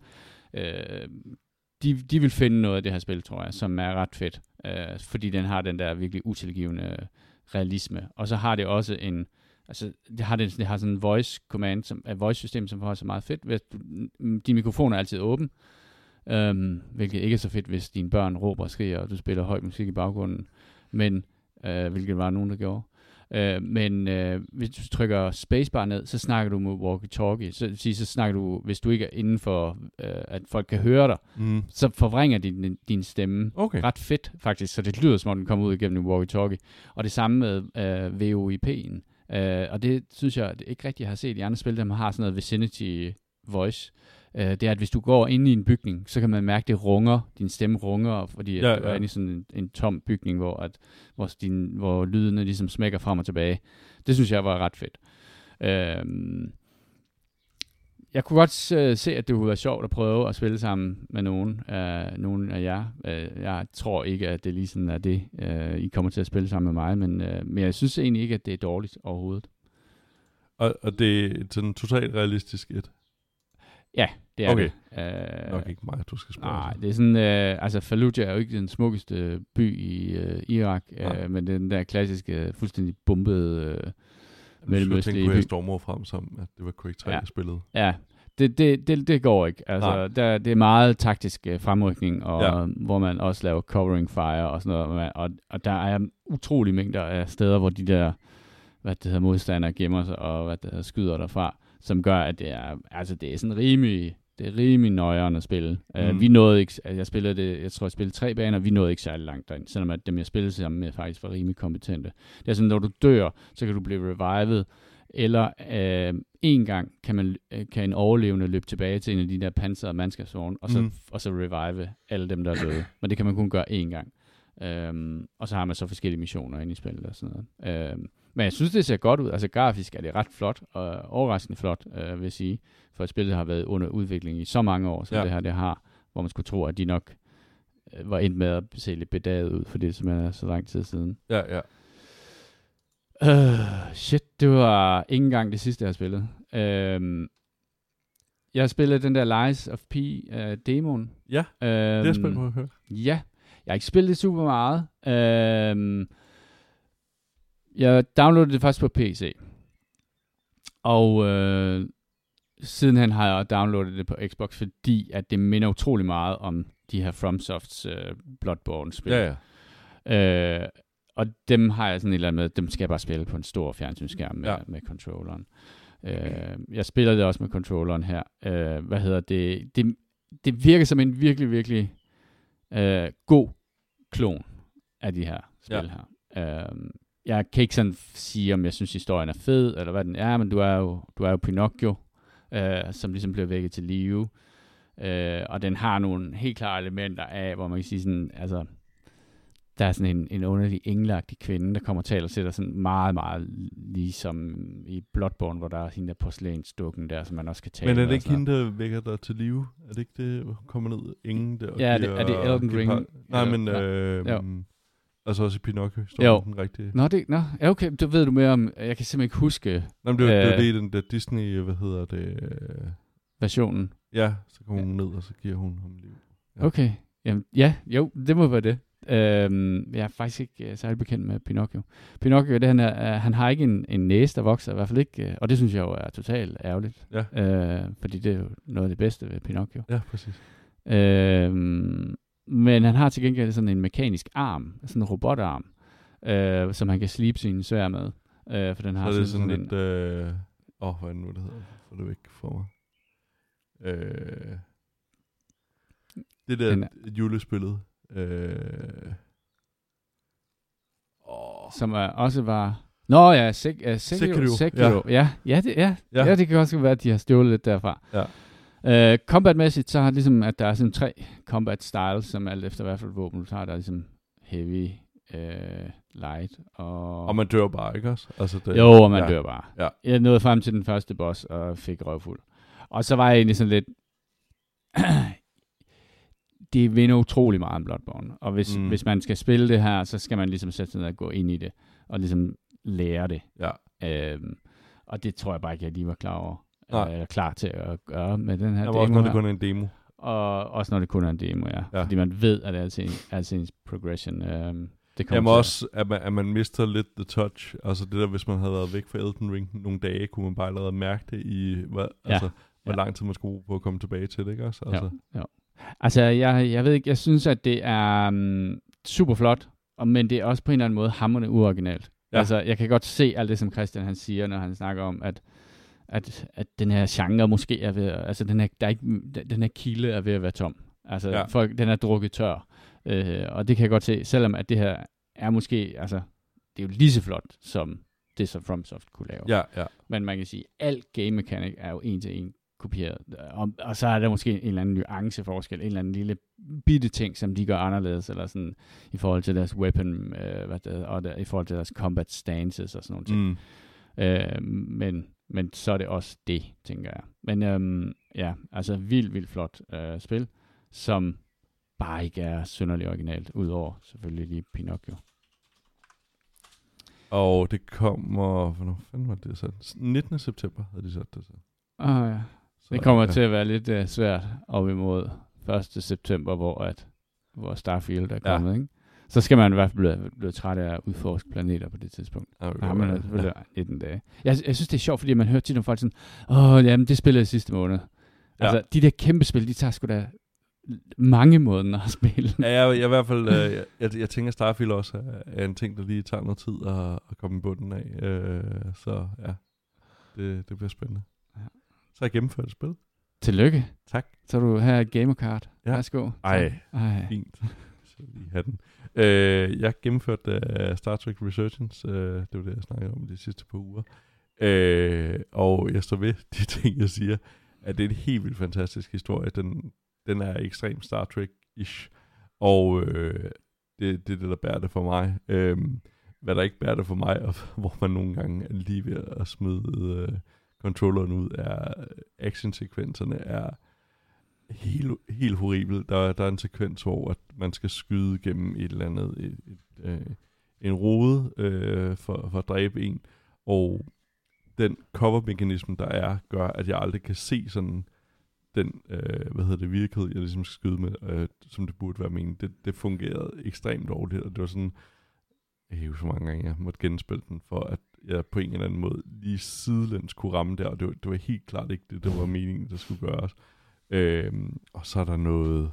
øh, de, de vil finde noget af det her spil, tror jeg, som er ret fedt, øh, fordi den har den der virkelig utilgivende realisme. Og så har det også en, altså det har, det, det har sådan en voice command, som er voice system, som faktisk er meget fedt. Hvis du, din mikrofon er altid åben, øhm, hvilket ikke er så fedt, hvis dine børn råber og skriger, og du spiller høj musik i baggrunden, men øh, hvilket var nogen, der gjorde. Øh, men øh, hvis du trykker spacebar ned, så snakker du med walkie-talkie. Så, sige, så snakker du, hvis du ikke er inden for, øh, at folk kan høre dig, Mm. så forvrænger din, din stemme Okay. ret fedt faktisk, så det lyder som om den kommer ud igennem en walkie-talkie. Og det samme med øh, VOIP'en. Øh, og det synes jeg ikke rigtig har set i andre spil, der man har sådan noget vicinity voice. Øh, det er, at hvis du går ind i en bygning, så kan man mærke, det runger, din stemme runger, fordi at Ja, ja, du er ja. inde i sådan en, en tom bygning, hvor, at, hvor, din, hvor lydene ligesom smækker frem og tilbage. Det synes jeg var ret fedt. Øh, jeg kunne godt øh, se, at det kunne være sjovt at prøve at spille sammen med nogen, øh, nogen af jer. Øh, jeg tror ikke, at det lige sådan er det, øh, I kommer til at spille sammen med mig, men, øh, men jeg synes egentlig ikke, at det er dårligt overhovedet. Og, og det er sådan totalt realistisk et. Ja, det er Okay. det. Øh, Nok ikke mig, du skal spørge. Nej, det er sådan, øh, altså Fallujah er jo ikke den smukkeste by i øh, Irak, Nej. øh, men den der klassiske, fuldstændig bombede, øh, Mellemøstlige på, by. at Stormor frem som, at det var Quake 3, Ja. jeg spillede. ja, det, det, det, det går ikke. Altså, Nej. der, det er meget taktisk øh, fremrykning, og, Ja. hvor man også laver covering fire og sådan noget, og, og der er utrolig mængder af steder, hvor de der hvad det hedder, modstandere gemmer sig, og hvad det hedder, skyder derfra, som gør, at det er, altså det er sådan rimelig, det er rimelig nøjeren at spille. Mm. Mm. Uh, vi nåede ikke, altså jeg spillede det, jeg tror jeg spillede tre baner, vi nåede ikke særlig langt derind, selvom at dem jeg spillede sammen med faktisk var rimelig kompetente. Det er sådan, når du dør, så kan du blive revivet, eller øh, en gang kan, man, øh, kan en overlevende løbe tilbage til en af de der pansrede mandskabsvogne, og så, mm. og så revive alle dem, der er døde. Men det kan man kun gøre én gang. Øhm, og så har man så forskellige missioner inde i spillet og sådan noget. Øhm, men jeg synes, det ser godt ud. Altså grafisk er det ret flot, og overraskende flot, øh, vil jeg sige. For spillet har været under udvikling i så mange år, som Ja. det her det har, hvor man skulle tro, at de nok øh, var endt med at se lidt bedaget ud, for det simpelthen er så lang tid siden. Ja, ja. Uh, shit, det var ikke engang det sidste, jeg har spillet. Uh, jeg har spillet den der Lies of P uh, demoen. Ja, uh, det er jeg spændt på høre. Ja, jeg har ikke spillet det super meget. Uh, jeg downloadede det først på PC. Og uh, sidenhen har jeg downloadet det på Xbox, fordi at det minder utrolig meget om de her FromSofts uh, Bloodborne-spil. Ja, ja. Øh, og dem har jeg sådan et eller andet med, dem skal jeg bare spille på en stor fjernsynsskærm med, Ja. med controlleren. Øh, jeg spiller det også med controlleren her. Øh, hvad hedder det? det? Det virker som en virkelig, virkelig øh, god klon af de her spil ja. her. Øhm, jeg kan ikke sådan sige, om jeg synes, historien er fed, eller hvad den er, men du er jo, du er jo Pinocchio, øh, som ligesom bliver vækket til live. Øh, og den har nogle helt klare elementer af, hvor man kan sige sådan, altså, der er sådan en, en underlig englagtig kvinde, der kommer og taler til dig sådan meget, meget ligesom i Bloodborne, hvor der er hende der porcelænsdukken der, som man også kan tale Men er det ikke hende, der vækker dig til live? Er det ikke det, hvor hun kommer ned? Ingen der? Ja, er det- er det Elden Ring? Nej, men... Øh, Jo. Altså også i Pinocchio står Jo. den rigtige. Nå, det, nå, ja, okay, du ved du mere om, jeg kan simpelthen ikke huske Nå, men det, var Øh. det i den der Disney, hvad hedder det? øh, versionen. Ja, så kommer hun ned, og så giver hun ham liv. Ja. Okay, jamen, ja, jo, det må være det. Øhm, jeg er faktisk ikke uh, særlig bekendt med Pinocchio. Pinocchio, det han, er, uh, han har ikke en, en næse, der vokser, i hvert fald ikke, uh, og det synes jeg jo er totalt ærgerligt. Ja. Uh, fordi det er jo noget af det bedste ved Pinocchio. Ja, præcis. Øhm, men han har til gengæld sådan en mekanisk arm, sådan en robotarm, øh, som han kan slibe sine svær med. Øh, for den har Så er det sådan, sådan en, lidt... Åh, øh, oh, hvad er det nu, det hedder? Få det væk fra mig. Øh, det der Den julespillet. Øh, åh, som er, også var... Nå ja, Sek, uh, Sekiro. Sekiro, Sekiro. Ja. Ja, det, ja. Ja. Ja. ja, det kan også være, at de har stjålet lidt derfra. Ja. Uh, combatmæssigt, så har det ligesom, at der er sådan tre combat styles, som alt efter hvad for et våben du tager. Der er ligesom heavy, uh, light og... og man dør bare, ikke også? Altså, det, Jo, og man ja. dør bare. Ja. Jeg nåede frem til den første boss og fik røvfuld. Og så var jeg egentlig sådan lidt... det vinder utrolig meget om Bloodborne. Og hvis, mm. hvis man skal spille det her, så skal man ligesom sætte sig ned og gå ind i det. Og ligesom lære det. Ja. Øhm, og det tror jeg bare ikke, jeg lige var klar over. Nej. Eller klar til at gøre med den her demo også det her. kun er en demo. Og også når det kun er en demo, ja. Ja. ja. Fordi man ved, at det er altså, altså ens progression. Øhm, det kommer Jamen til- også, at man, at man mister lidt the touch. Altså det der, hvis man havde været væk fra Elden Ring nogle dage, kunne man bare allerede mærke det i, hvad, Ja. altså, hvor Ja. lang tid man skulle bruge på at komme tilbage til det, ikke også? Altså, Altså, jeg, jeg ved ikke, jeg synes, at det er um, super flot, og, men det er også på en eller anden måde hammerende uoriginalt. Ja. Ja. Altså, jeg kan godt se alt det, som Christian han siger, når han snakker om, at, at, at den her genre måske er ved at, altså den her, der er ikke, den her kilde er ved at være tom. Altså, Ja. folk, den er drukket tør. Øh, og det kan jeg godt se, selvom at det her er måske, altså, det er jo lige så flot, som det, som FromSoft kunne lave. ja, ja. Men man kan sige, at alt game mechanic er jo en til en kopieret. Og, og så er der måske en eller anden nuanceforskel, en eller anden lille bitte ting, som de gør anderledes, eller sådan i forhold til deres weapon, øh, hvad det, og der, i forhold til deres combat stances og sådan nogle ting. Mm. Øh, men, men så er det også det, tænker jeg. Men øhm, ja, altså vildt, vildt flot øh, spil, som bare ikke er synderligt originalt, udover selvfølgelig lige Pinocchio. Og det kommer, hvornår fanden var det så? 19. september havde de sat det så. Ah, ja. så Det kommer ja. ja. til at være lidt uh, svært op imod 1. september, hvor, at, hvor Starfield er Ja. kommet. Ikke? Så skal man i hvert fald blive, blive træt af at udforske planeter på det tidspunkt. Ja, det Ja, kan men være. er selvfølgelig 19 dage. Jeg, jeg synes, det er sjovt, fordi man hører tit om folk sådan, åh, jamen, det spillede jeg sidste måned. Ja. Altså, de der kæmpe spil, de tager sgu da mange måneder at spille. Ja, jeg, jeg, i hvert fald, øh, jeg, jeg, jeg tænker, Starfield også er, en ting, der lige tager noget tid at, at komme i bunden af. Øh, så ja, det, det bliver spændende. Ja. Så har jeg gennemført et spil. Tillykke. Tak. Så du her gamercard. Ja. Værsgo. Ej. Ej. Fint. Lige have den. Øh, jeg gennemførte uh, Star Trek Resurgence. Uh, det var det, jeg snakkede om de sidste par uger. Øh, og jeg står ved de ting, jeg siger, at det er en helt vildt fantastisk historie. Den, den er ekstrem Star Trek-ish. Og øh, det, det er det, der bærer det for mig. Øh, hvad der ikke bærer det for mig, og hvor man nogle gange er lige ved at smide øh, controlleren ud, er øh, actionsekvenserne er helt, helt horribel. Der, der er en sekvens, hvor at man skal skyde gennem et eller andet, et, et, øh, en rode øh, for, for at dræbe en, og den covermekanisme, der er, gør, at jeg aldrig kan se sådan den, øh, hvad hedder det, vehicle, jeg ligesom skal skyde med, øh, som det burde være meningen. Det, det fungerede ekstremt dårligt, og det var sådan, jeg husker så mange gange jeg måtte genspille den, for at jeg på en eller anden måde lige sidelæns kunne ramme der, og det var, det var helt klart ikke det, der var meningen, der skulle gøres. Øhm, og så er der noget,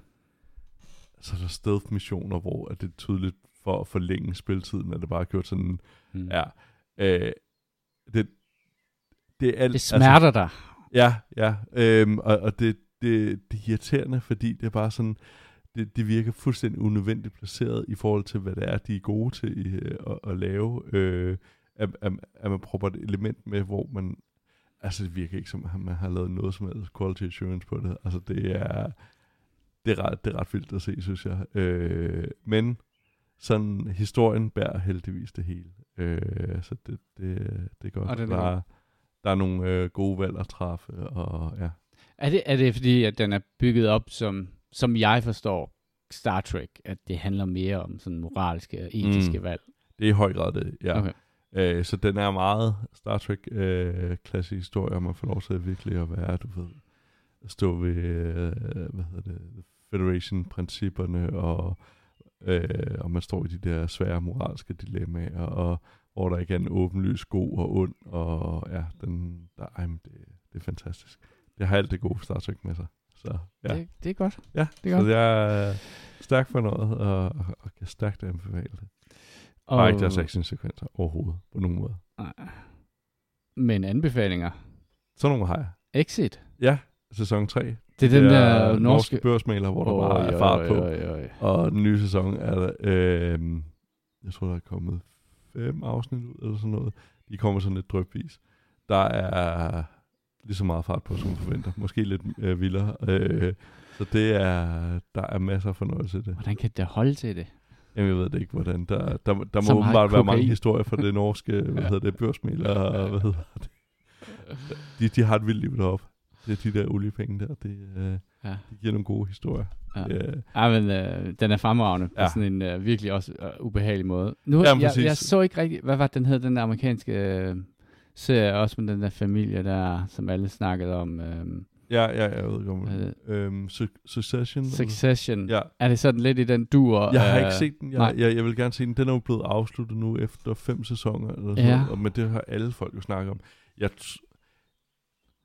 så er der stealth-missioner, hvor at det er tydeligt for at forlænge spiltiden, at det bare er gjort sådan, Mm. ja, øh, det, det er alt, Det smerter dig. Ja, ja. Øhm, og og det, det, det er irriterende, fordi det er bare sådan, det det, det virker fuldstændig unødvendigt placeret i forhold til, hvad det er, de er gode til øh, at, at lave. Øh, at, at, at man prøver et element med, hvor man... Altså, det virker ikke som, at man har lavet noget som helst quality assurance på det. Altså, det er... Det er ret, det er ret vildt at se, synes jeg. Øh, men sådan, historien bærer heldigvis det hele. Øh, så det, det, det er godt. Og den der, er er, der er nogle øh, gode valg at træffe, og ja. Er det, er det fordi, at den er bygget op, som, som jeg forstår Star Trek, at det handler mere om sådan moralske og etiske mm. valg? Det er i høj grad det, ja. Okay. Øh, så den er meget Star Trek øh, klassisk historie, og man får lov til virkelig at være, du ved, at stå ved, øh, hvad hedder det, Federation-principperne, og, øh, og man står i de der svære moralske dilemmaer, og hvor der ikke er en åbenlys god og ond, og ja, den, der, ej, det, det er fantastisk. Det har alt det gode Star Trek med sig. Så ja, Det, det er godt. ja det er så godt. jeg er stærk for noget, og, og, og kan stærkt anbefale det. Og, Bare ikke deres actionsekvenser overhovedet, på nogen måde. Nej. Men anbefalinger. Sådan nogle har jeg. Exit. Ja, sæson 3. Det er den der norske... børsmaler, hvor der bare er fart på. Øj, øj, øj. Og den nye sæson er der, øh, jeg tror, der er kommet fem afsnit ud, eller sådan noget. De kommer sådan lidt drøbvis. Der er lige så meget fart på, som man forventer. Måske lidt øh, vildere. Øh, så det er, der er masser af fornøjelse i det. Hvordan kan det holde til det? Jamen, jeg ved det ikke, hvordan. Der, der, der Så må åbenbart være mange historier fra det norske, hvad hedder det, børsmæler, og hvad hedder det. De, de har et vildt liv deroppe. Det er de der oliepenge der, det, øh, Ja. de giver nogle gode historier. Ja. Ja, men øh, den er fremragende på Ja. sådan en øh, virkelig også øh, ubehagelig måde. Nu, Jamen, jeg, præcis. jeg så ikke rigtig, hvad var det, den hed, den der amerikanske øh, serie, også med den der familie der, som alle snakkede om. Øh, ja, ja, jeg ved ikke om Øh, øhm, Su- Succession. Succession. Ja, Er det sådan lidt i den dur? jeg har øh, ikke set den. Jeg, nej. jeg, jeg vil gerne se den. Den er jo blevet afsluttet nu efter fem sæsoner. Eller sådan Ja. noget, og, men det har alle folk jo snakket om. Jeg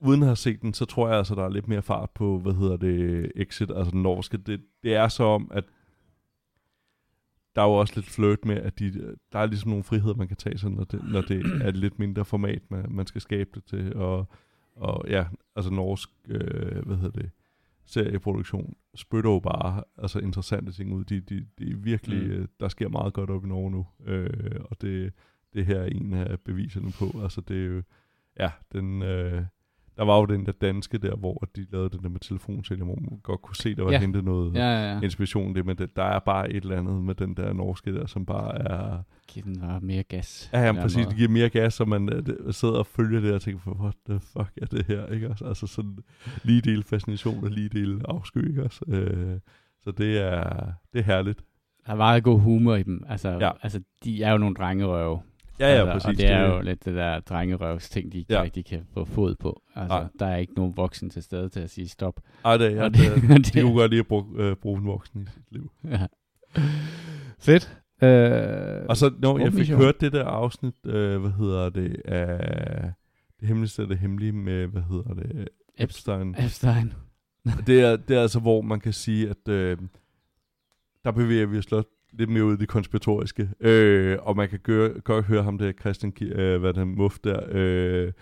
uden at have set den, så tror jeg altså, der er lidt mere fart på, hvad hedder det, Exit, altså den norske. Det, det er så om, at der er jo også lidt flirt med, at de, der er ligesom nogle friheder, man kan tage sig, når det, når det er et lidt mindre format, man, man skal skabe det til. Og, og ja, altså norsk, øh, hvad hedder det, serieproduktion spytter jo bare altså interessante ting ud. De, de, de er virkelig, Mm. mm. der sker meget godt op i Norge nu, øh, og det, det her er en af beviserne på. Altså det er jo, ja, den, øh, der var jo den der danske der, hvor de lavede det der med telefonsælger, hvor man godt kunne se, der var Ja. ja. hentet noget Ja, ja, ja. inspiration det, men det, der er bare et eller andet med den der norske der, som bare er... Giv den bare mere gas. Ja, den præcis, måde. det giver mere gas, så man øh, det- sidder og følger det og tænker, what the fuck er det her, ikke også? Altså sådan lige del fascination og lige del afsky, ikke også? Øh, så det er, det er herligt. Der er meget god humor i dem. Altså, Ja. altså de er jo nogle drengerøve. Ja, ja, altså, præcis. Og det er jo lidt det der drengerøvs ting, de ikke Ja. ja. rigtig kan få fod på. Altså, Nej. der er ikke nogen voksen til stede til at sige stop. Ej, det, ja, Og det, det- det, de kunne godt lige at bruge, øh, bruge en voksen i sit liv. Ja. Fedt. Øh, Og så, når jeg fik hørt det der afsnit, øh, hvad hedder det, af det hemmeligste af det hemmelige med, hvad hedder det, Epstein. Epstein. det, er, det er altså, hvor man kan sige, at øh, der bevæger vi os lidt- mere ud i det konspiratoriske. Øh, og man kan gøre, godt høre ham der, Christian øh, hvad er det, Muff der, øh,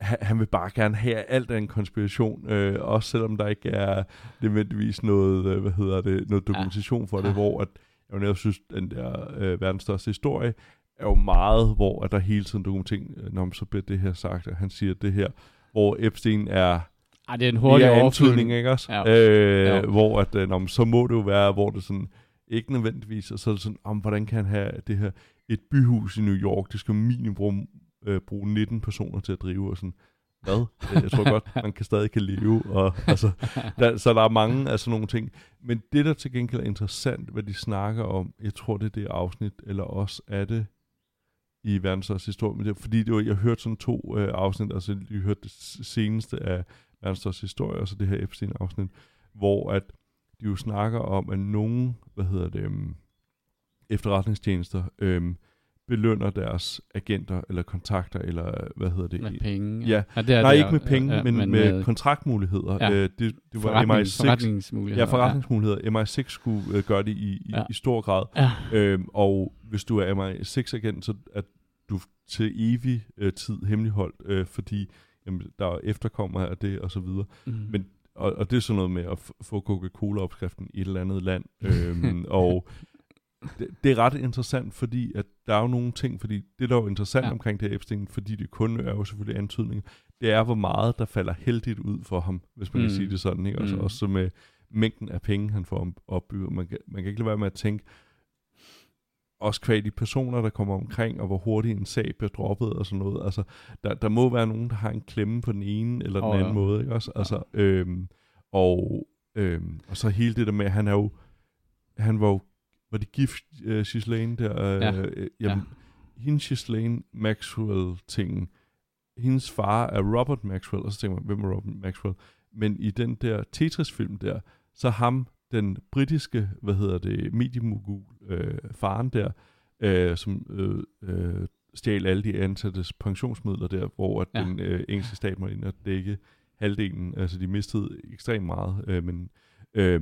han, han vil bare gerne have at alt af en konspiration, øh, også selvom der ikke er nødvendigvis noget, øh, hvad hedder det, noget dokumentation for det, Ja. hvor at, jeg netop synes, den der øh, verdens største historie, er jo meget, hvor at der hele tiden dokumenterer, øh, når så bliver det her sagt, og han siger det her, hvor Epstein er Ej, det er en hurtig overflyvning. antydning, ikke også? Ja. Øh, Jo. hvor at, øh, nå, så må det jo være, hvor det sådan, ikke nødvendigvis, og så er det sådan, om, hvordan kan han have det her, et byhus i New York, det skal minimum øh, bruge 19 personer til at drive, og sådan, hvad? Øh, jeg tror godt, man kan stadig kan leve, og altså, der, så der er mange af sådan nogle ting. Men det, der til gengæld er interessant, hvad de snakker om, jeg tror, det er det afsnit, eller også er det i verdensårs historie, men det, fordi det var, jeg hørte sådan to øh, afsnit, altså jeg hørte det seneste af verdensårs historie, og så det her Epstein-afsnit, hvor at de jo snakker om, at nogen, hvad hedder det, um, efterretningstjenester, øhm, belønner deres agenter, eller kontakter, eller hvad hedder det? Med penge. Ja. ja det er Nej, det, ikke med ja, penge, ja, men, men med, med kontraktmuligheder. Ja. Øh, det, det var forretning, MI6. forretningsmuligheder. Ja, forretningsmuligheder. MI6 skulle øh, gøre det i, i, Ja. i stor grad. Ja. Øhm, og hvis du er MI6-agent, så er du til evig øh, tid hemmeligholdt, øh, fordi jamen, der er efterkommere af det, og så videre. Mm. Men, og, og det er sådan noget med at få Coca-Cola-opskriften i et eller andet land. øhm, og det, det er ret interessant, fordi at der er jo nogle ting, fordi det der er jo interessant ja. Omkring det her Epstein, fordi det kun er jo selvfølgelig antydning, det er, hvor meget der falder heldigt ud for ham, hvis man mm. kan Mm. sige det sådan. Ikke? Også, Mm. også med mængden af penge, han får opbygget. Man kan, man kan ikke lade være med at tænke, også kvad de personer, der kommer omkring, og hvor hurtigt en sag bliver droppet og sådan noget. Altså, der, der må være nogen, der har en klemme på den ene eller den Åh, anden ja. måde. Ikke? Også, altså, øhm, og, øhm, og så hele det der med, at han er jo, han var jo, var det gift, uh, Ghislaine der? Øh, Ja. øh, jamen, hendes Ghislaine Maxwell-tingen, hendes far er Robert Maxwell, og så tænker man, hvem er Robert Maxwell? Men i den der Tetris-film der, så ham, den britiske, hvad hedder det, mediemogul, øh, faren der, øh, som øh, øh, stjal alle de ansattes pensionsmidler der, hvor at Ja. den øh, engelske stat måtte ind og dække halvdelen, altså de mistede ekstremt meget, øh, men øh,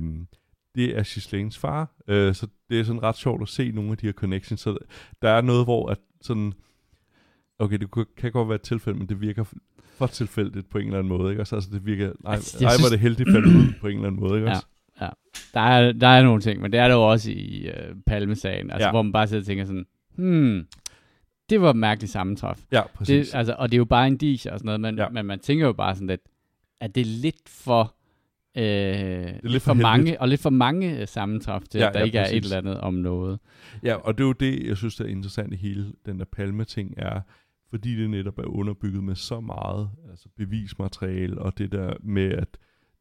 det er Ghislaines far, øh, så det er sådan ret sjovt at se nogle af de her connections, så der er noget, hvor at sådan, okay, det kan- godt være et tilfælde, men det virker for tilfældigt på en eller anden måde, ikke? Også, altså det virker, nej, Altså, jeg ej, hvor synes- det heldigt faldet ud på en eller anden måde, ikke Ja. Også? Der er, der er nogle ting, men det er der jo også i øh, Palmesagen, altså, Ja. ja. hvor man bare sidder og tænker sådan, hmm, det var et mærkeligt sammentræf. Ja, præcis. Det, altså, og det er jo bare indicier og sådan noget, men, Ja. ja. men man tænker jo bare sådan lidt, at det er lidt for, øh, det lidt lidt for for, mange, og lidt for mange øh, sammentræf til, Ja, ja, at der ja, ikke er præcis. et eller andet om noget. Ja, og det er jo det, jeg synes, der er interessant i hele den der Palme-ting, er, fordi det netop er underbygget med så meget altså bevismateriale, og det der med, at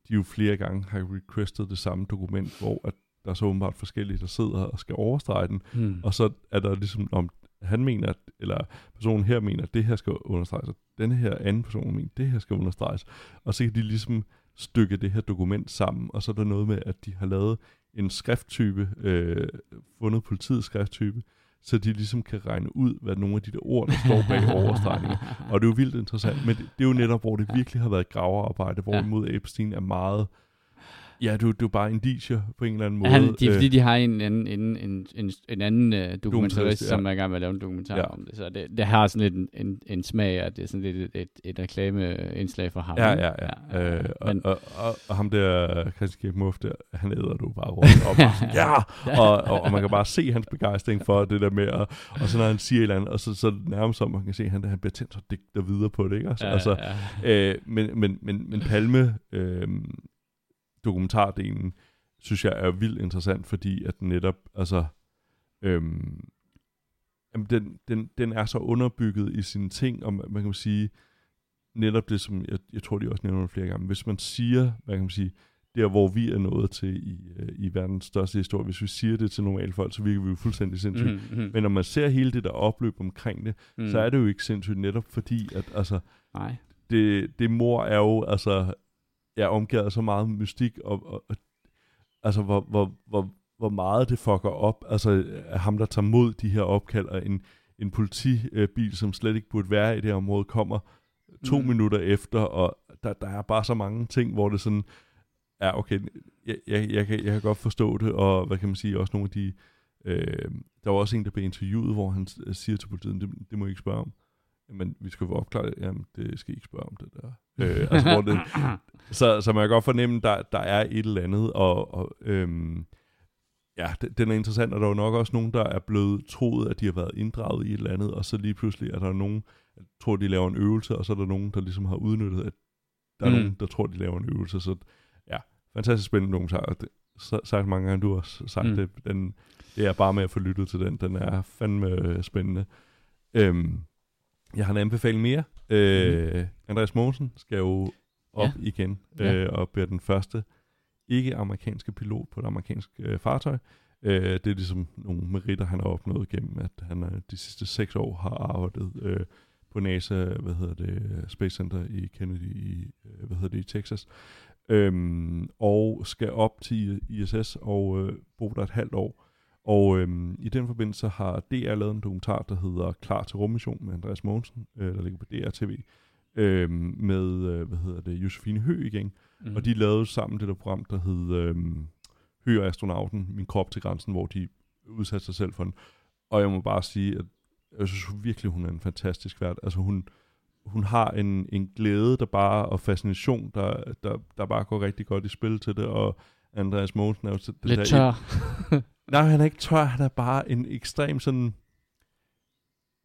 de jo flere gange har requestet det samme dokument, hvor at der er så åbenbart forskellige, der sidder og skal overstrege den, Hmm. og så er der ligesom, om han mener, at, eller personen her mener, at det her skal understreges, og denne her anden person mener, at det her skal understreges, og så kan de ligesom stykke det her dokument sammen, og så er der noget med, at de har lavet en skrifttype, øh, fundet politiets skrifttype, så de ligesom kan regne ud, hvad nogle af de der ord, der står bag overstregninger. Og det er jo vildt interessant, men det, det er jo netop, hvor det virkelig har været gravearbejde, hvorimod Epstein er meget, ja, jo, det er bare indicier på en eller anden måde. Han, det er Øh, fordi, de har en anden, en, en, en, en anden uh, dokumentarist, ja. som er i gang med at lave en dokumentar Ja. om det. Så det, det har sådan lidt en, en, en smag, at det er sådan lidt et, et, et reklameindslag for ham. Ja, ja, ja. ja, ja, øh, og, men, og, og, og ham der, Christian Kirk Muff der, han æder du bare rundt op. og ja! Og, og, og, man kan bare se hans begejstring for det der med, at, og så når han siger et eller andet, og så, så nærmest som, man kan se, at han, han bliver tændt og digter videre på det, ikke? Altså, ja, altså, ja. Øh, men, men, men, men Palme øh, dokumentardelen synes jeg er vildt interessant, fordi at netop, altså, øh, jamen den, den, den er så underbygget i sine ting, og man man kan sige, netop det, som jeg, jeg tror, de også nævner flere gange, hvis man siger, hvad kan man sige, der hvor vi er nået til i, øh, i verdens største historie, hvis vi siger det til normale folk, så virker vi jo fuldstændig sindssygt. Mm. Mm, mm, Men når man ser hele det der opløb omkring det, mm. så er det jo ikke sindssygt netop fordi, at altså, Nej. det, det mor er jo, altså, omgivet af så meget mystik, og, og, og altså, hvor, hvor, hvor, hvor meget det fucker op, altså, ham, der tager mod de her opkald, og en, en politibil, som slet ikke burde være i det her område, kommer to mm. Minutter efter, og der, der er bare så mange ting, hvor det sådan, ja, okay, jeg, jeg, jeg, kan, jeg kan godt forstå det, og hvad kan man sige, også nogle af de, øh, der var også en, der blev interviewet, hvor han siger til politiet, det, det må I ikke spørge om. Men vi skal jo opklare det. Jamen, det skal I ikke spørge om det der. øh, altså, hvor det, så, så man kan godt fornemme, der, der er et eller andet, og, og øhm, ja, den, er interessant, og der er jo nok også nogen, der er blevet troet, at de har været inddraget i et eller andet, og så lige pludselig er der nogen, der tror, de laver en øvelse, og så er der nogen, der ligesom har udnyttet, at der er Mm. nogen, der tror, de laver en øvelse, så ja, fantastisk spændende dokumentar, og det, så, sagt mange gange, du har også sagt Mm. mm. det, den, det er bare med at få lyttet til den, den er fandme øh, spændende. Øhm, jeg har en anbefaling mere. Øh, Andreas Mogensen skal jo op ja. igen, Ja. øh, og bliver den første ikke-amerikanske pilot på et amerikansk øh, fartøj. Øh, det er ligesom nogle meritter, han har opnået gennem, at han øh, de sidste seks år har arbejdet øh, på NASA, hvad hedder det, Space Center i Kennedy, i, øh, hvad hedder det, i Texas. Øhm, og skal op til ISS og øh, bo der et halvt år. Og øhm, i den forbindelse har DR lavet en dokumentar, der hedder Klar til rummission med Andreas Mogensen, øh, der ligger på DR TV, øhm, med, øh, hvad hedder det, Josefine Hø igen. Mm. Og de lavede sammen det der program, der hed øhm, Hø og astronauten, Min krop til grænsen, hvor de udsatte sig selv for den. Og jeg må bare sige, at jeg synes virkelig, hun er en fantastisk vært. Altså hun, hun har en, en glæde, der bare, og fascination, der, der, der bare går rigtig godt i spil til det, og Andreas Mogensen er jo... Det Lidt der, tør. Nej, han er ikke tør, han er bare en ekstrem sådan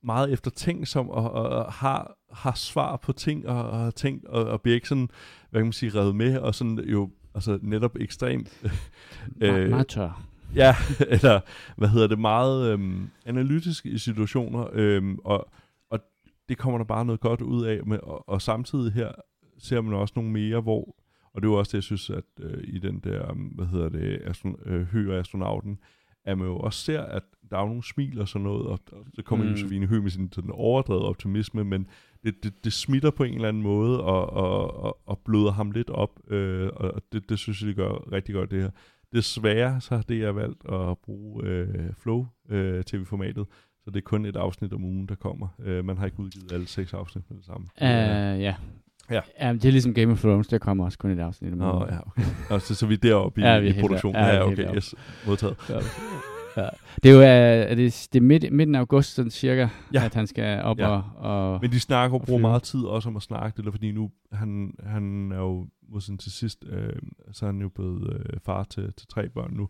meget eftertænksom og, og, og har, har svar på ting og, og har tænkt og, og bliver ikke sådan, hvad kan man sige, revet med og sådan jo altså netop ekstrem meget, meget tør. Ja, eller hvad hedder det, meget øhm, analytisk i situationer, øhm, og, og det kommer der bare noget godt ud af, med, og, og samtidig her ser man også nogle mere, hvor, og det er jo også det, jeg synes, at øh, i den der, øhm, hvad hedder det, astron, øh, Hø astronauten, at man jo også ser, at der er nogle smil og sådan noget, og, og så kommer mm. Josefine Høgh med sin sådan overdrevet optimisme, men det, det, det smitter på en eller anden måde, og, og, og, og bløder ham lidt op, øh, og det, det synes jeg, det gør rigtig godt det her. Desværre så har det jeg valgt at bruge øh, Flow øh, tv-formatet, så det er kun et afsnit om ugen, der kommer. Øh, man har ikke udgivet alle seks afsnit med det samme. Uh, ja. Ja. ja. det er ligesom Game of Thrones, der kommer også kun et afsnit. Nå, ja, okay. Og så, så vi er deroppe i, Ja, vi i produktionen. der. Ja, Ja, okay, deroppe. yes, modtaget. Ja. Det er jo uh, er det, det er midt, midten af august, sådan cirka, Ja. at han skal op Ja. og, og... Men de snakker og bruger meget tid også om at snakke det, eller fordi nu, han, han er jo modsat til sidst, øh, så er han jo blevet øh, far til, til tre børn nu.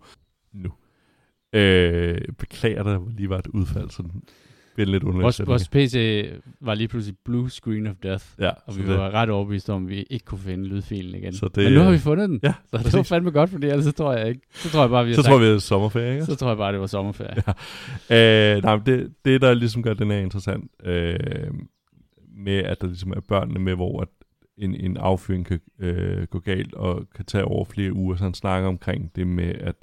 Nu. Øh, beklager, der lige var et udfald, sådan det lidt underligt. Vores, vores PC var lige pludselig blue screen of death, ja, og vi det, var ret overbevist om, at vi ikke kunne finde lydfilen igen. Så det- Men nu har vi fundet den, Ja, så det var fandme godt, fordi ellers så tror jeg ikke. Så tror jeg bare, vi så sagt, tror vi, det er sommerferie, ikke? så tror jeg bare, det var sommerferie. Ja. Øh, nej, det, det, der ligesom gør den her interessant, øh, med at der ligesom er børnene med, hvor at en, en affyring kan øh, gå galt og kan tage over flere uger, så han snakker omkring det med, at,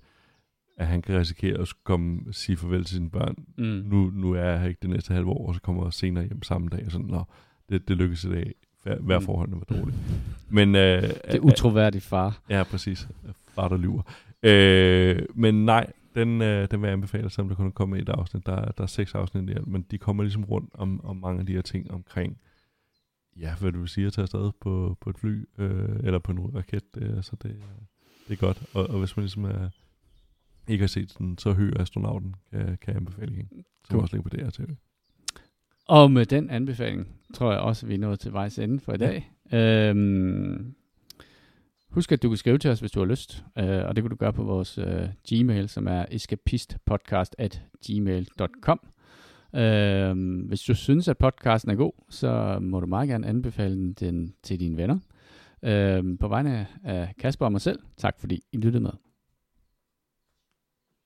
at han kan risikere at komme og sige farvel til sine børn. Mm. Nu, nu er jeg her ikke det næste halve år, og så kommer jeg senere hjem samme dag, og sådan, Nå, det, det lykkes i dag. Hver, Mm. forholdene var dårligt. Men, øh, Det er utroværdigt far. Ja, præcis. Far, der lyver. Øh, men nej, den, øh, den vil jeg anbefale, selvom der kun kommer et afsnit. Der, der er seks afsnit alt, men de kommer ligesom rundt om, om mange af de her ting omkring, ja, hvad du vil sige, at tage afsted på, på et fly, øh, eller på en raket, øh, så det, det er godt. Og, og hvis man ligesom er, ikke har set den, så hører astronauten, kan, kan jeg anbefale igen. Som Cool. også ligger på DR TV. Og med den anbefaling, tror jeg også, at vi er nået til vejs ende for i dag. Øhm, husk, at du kan skrive til os, hvis du har lyst. Øh, og det kan du gøre på vores øh, Gmail, som er escapistpodcast at gmail.com. Øhm, hvis du synes, at podcasten er god, så må du meget gerne anbefale den, den til dine venner. Øhm, på vegne af Kasper og mig selv, tak fordi I lyttede med.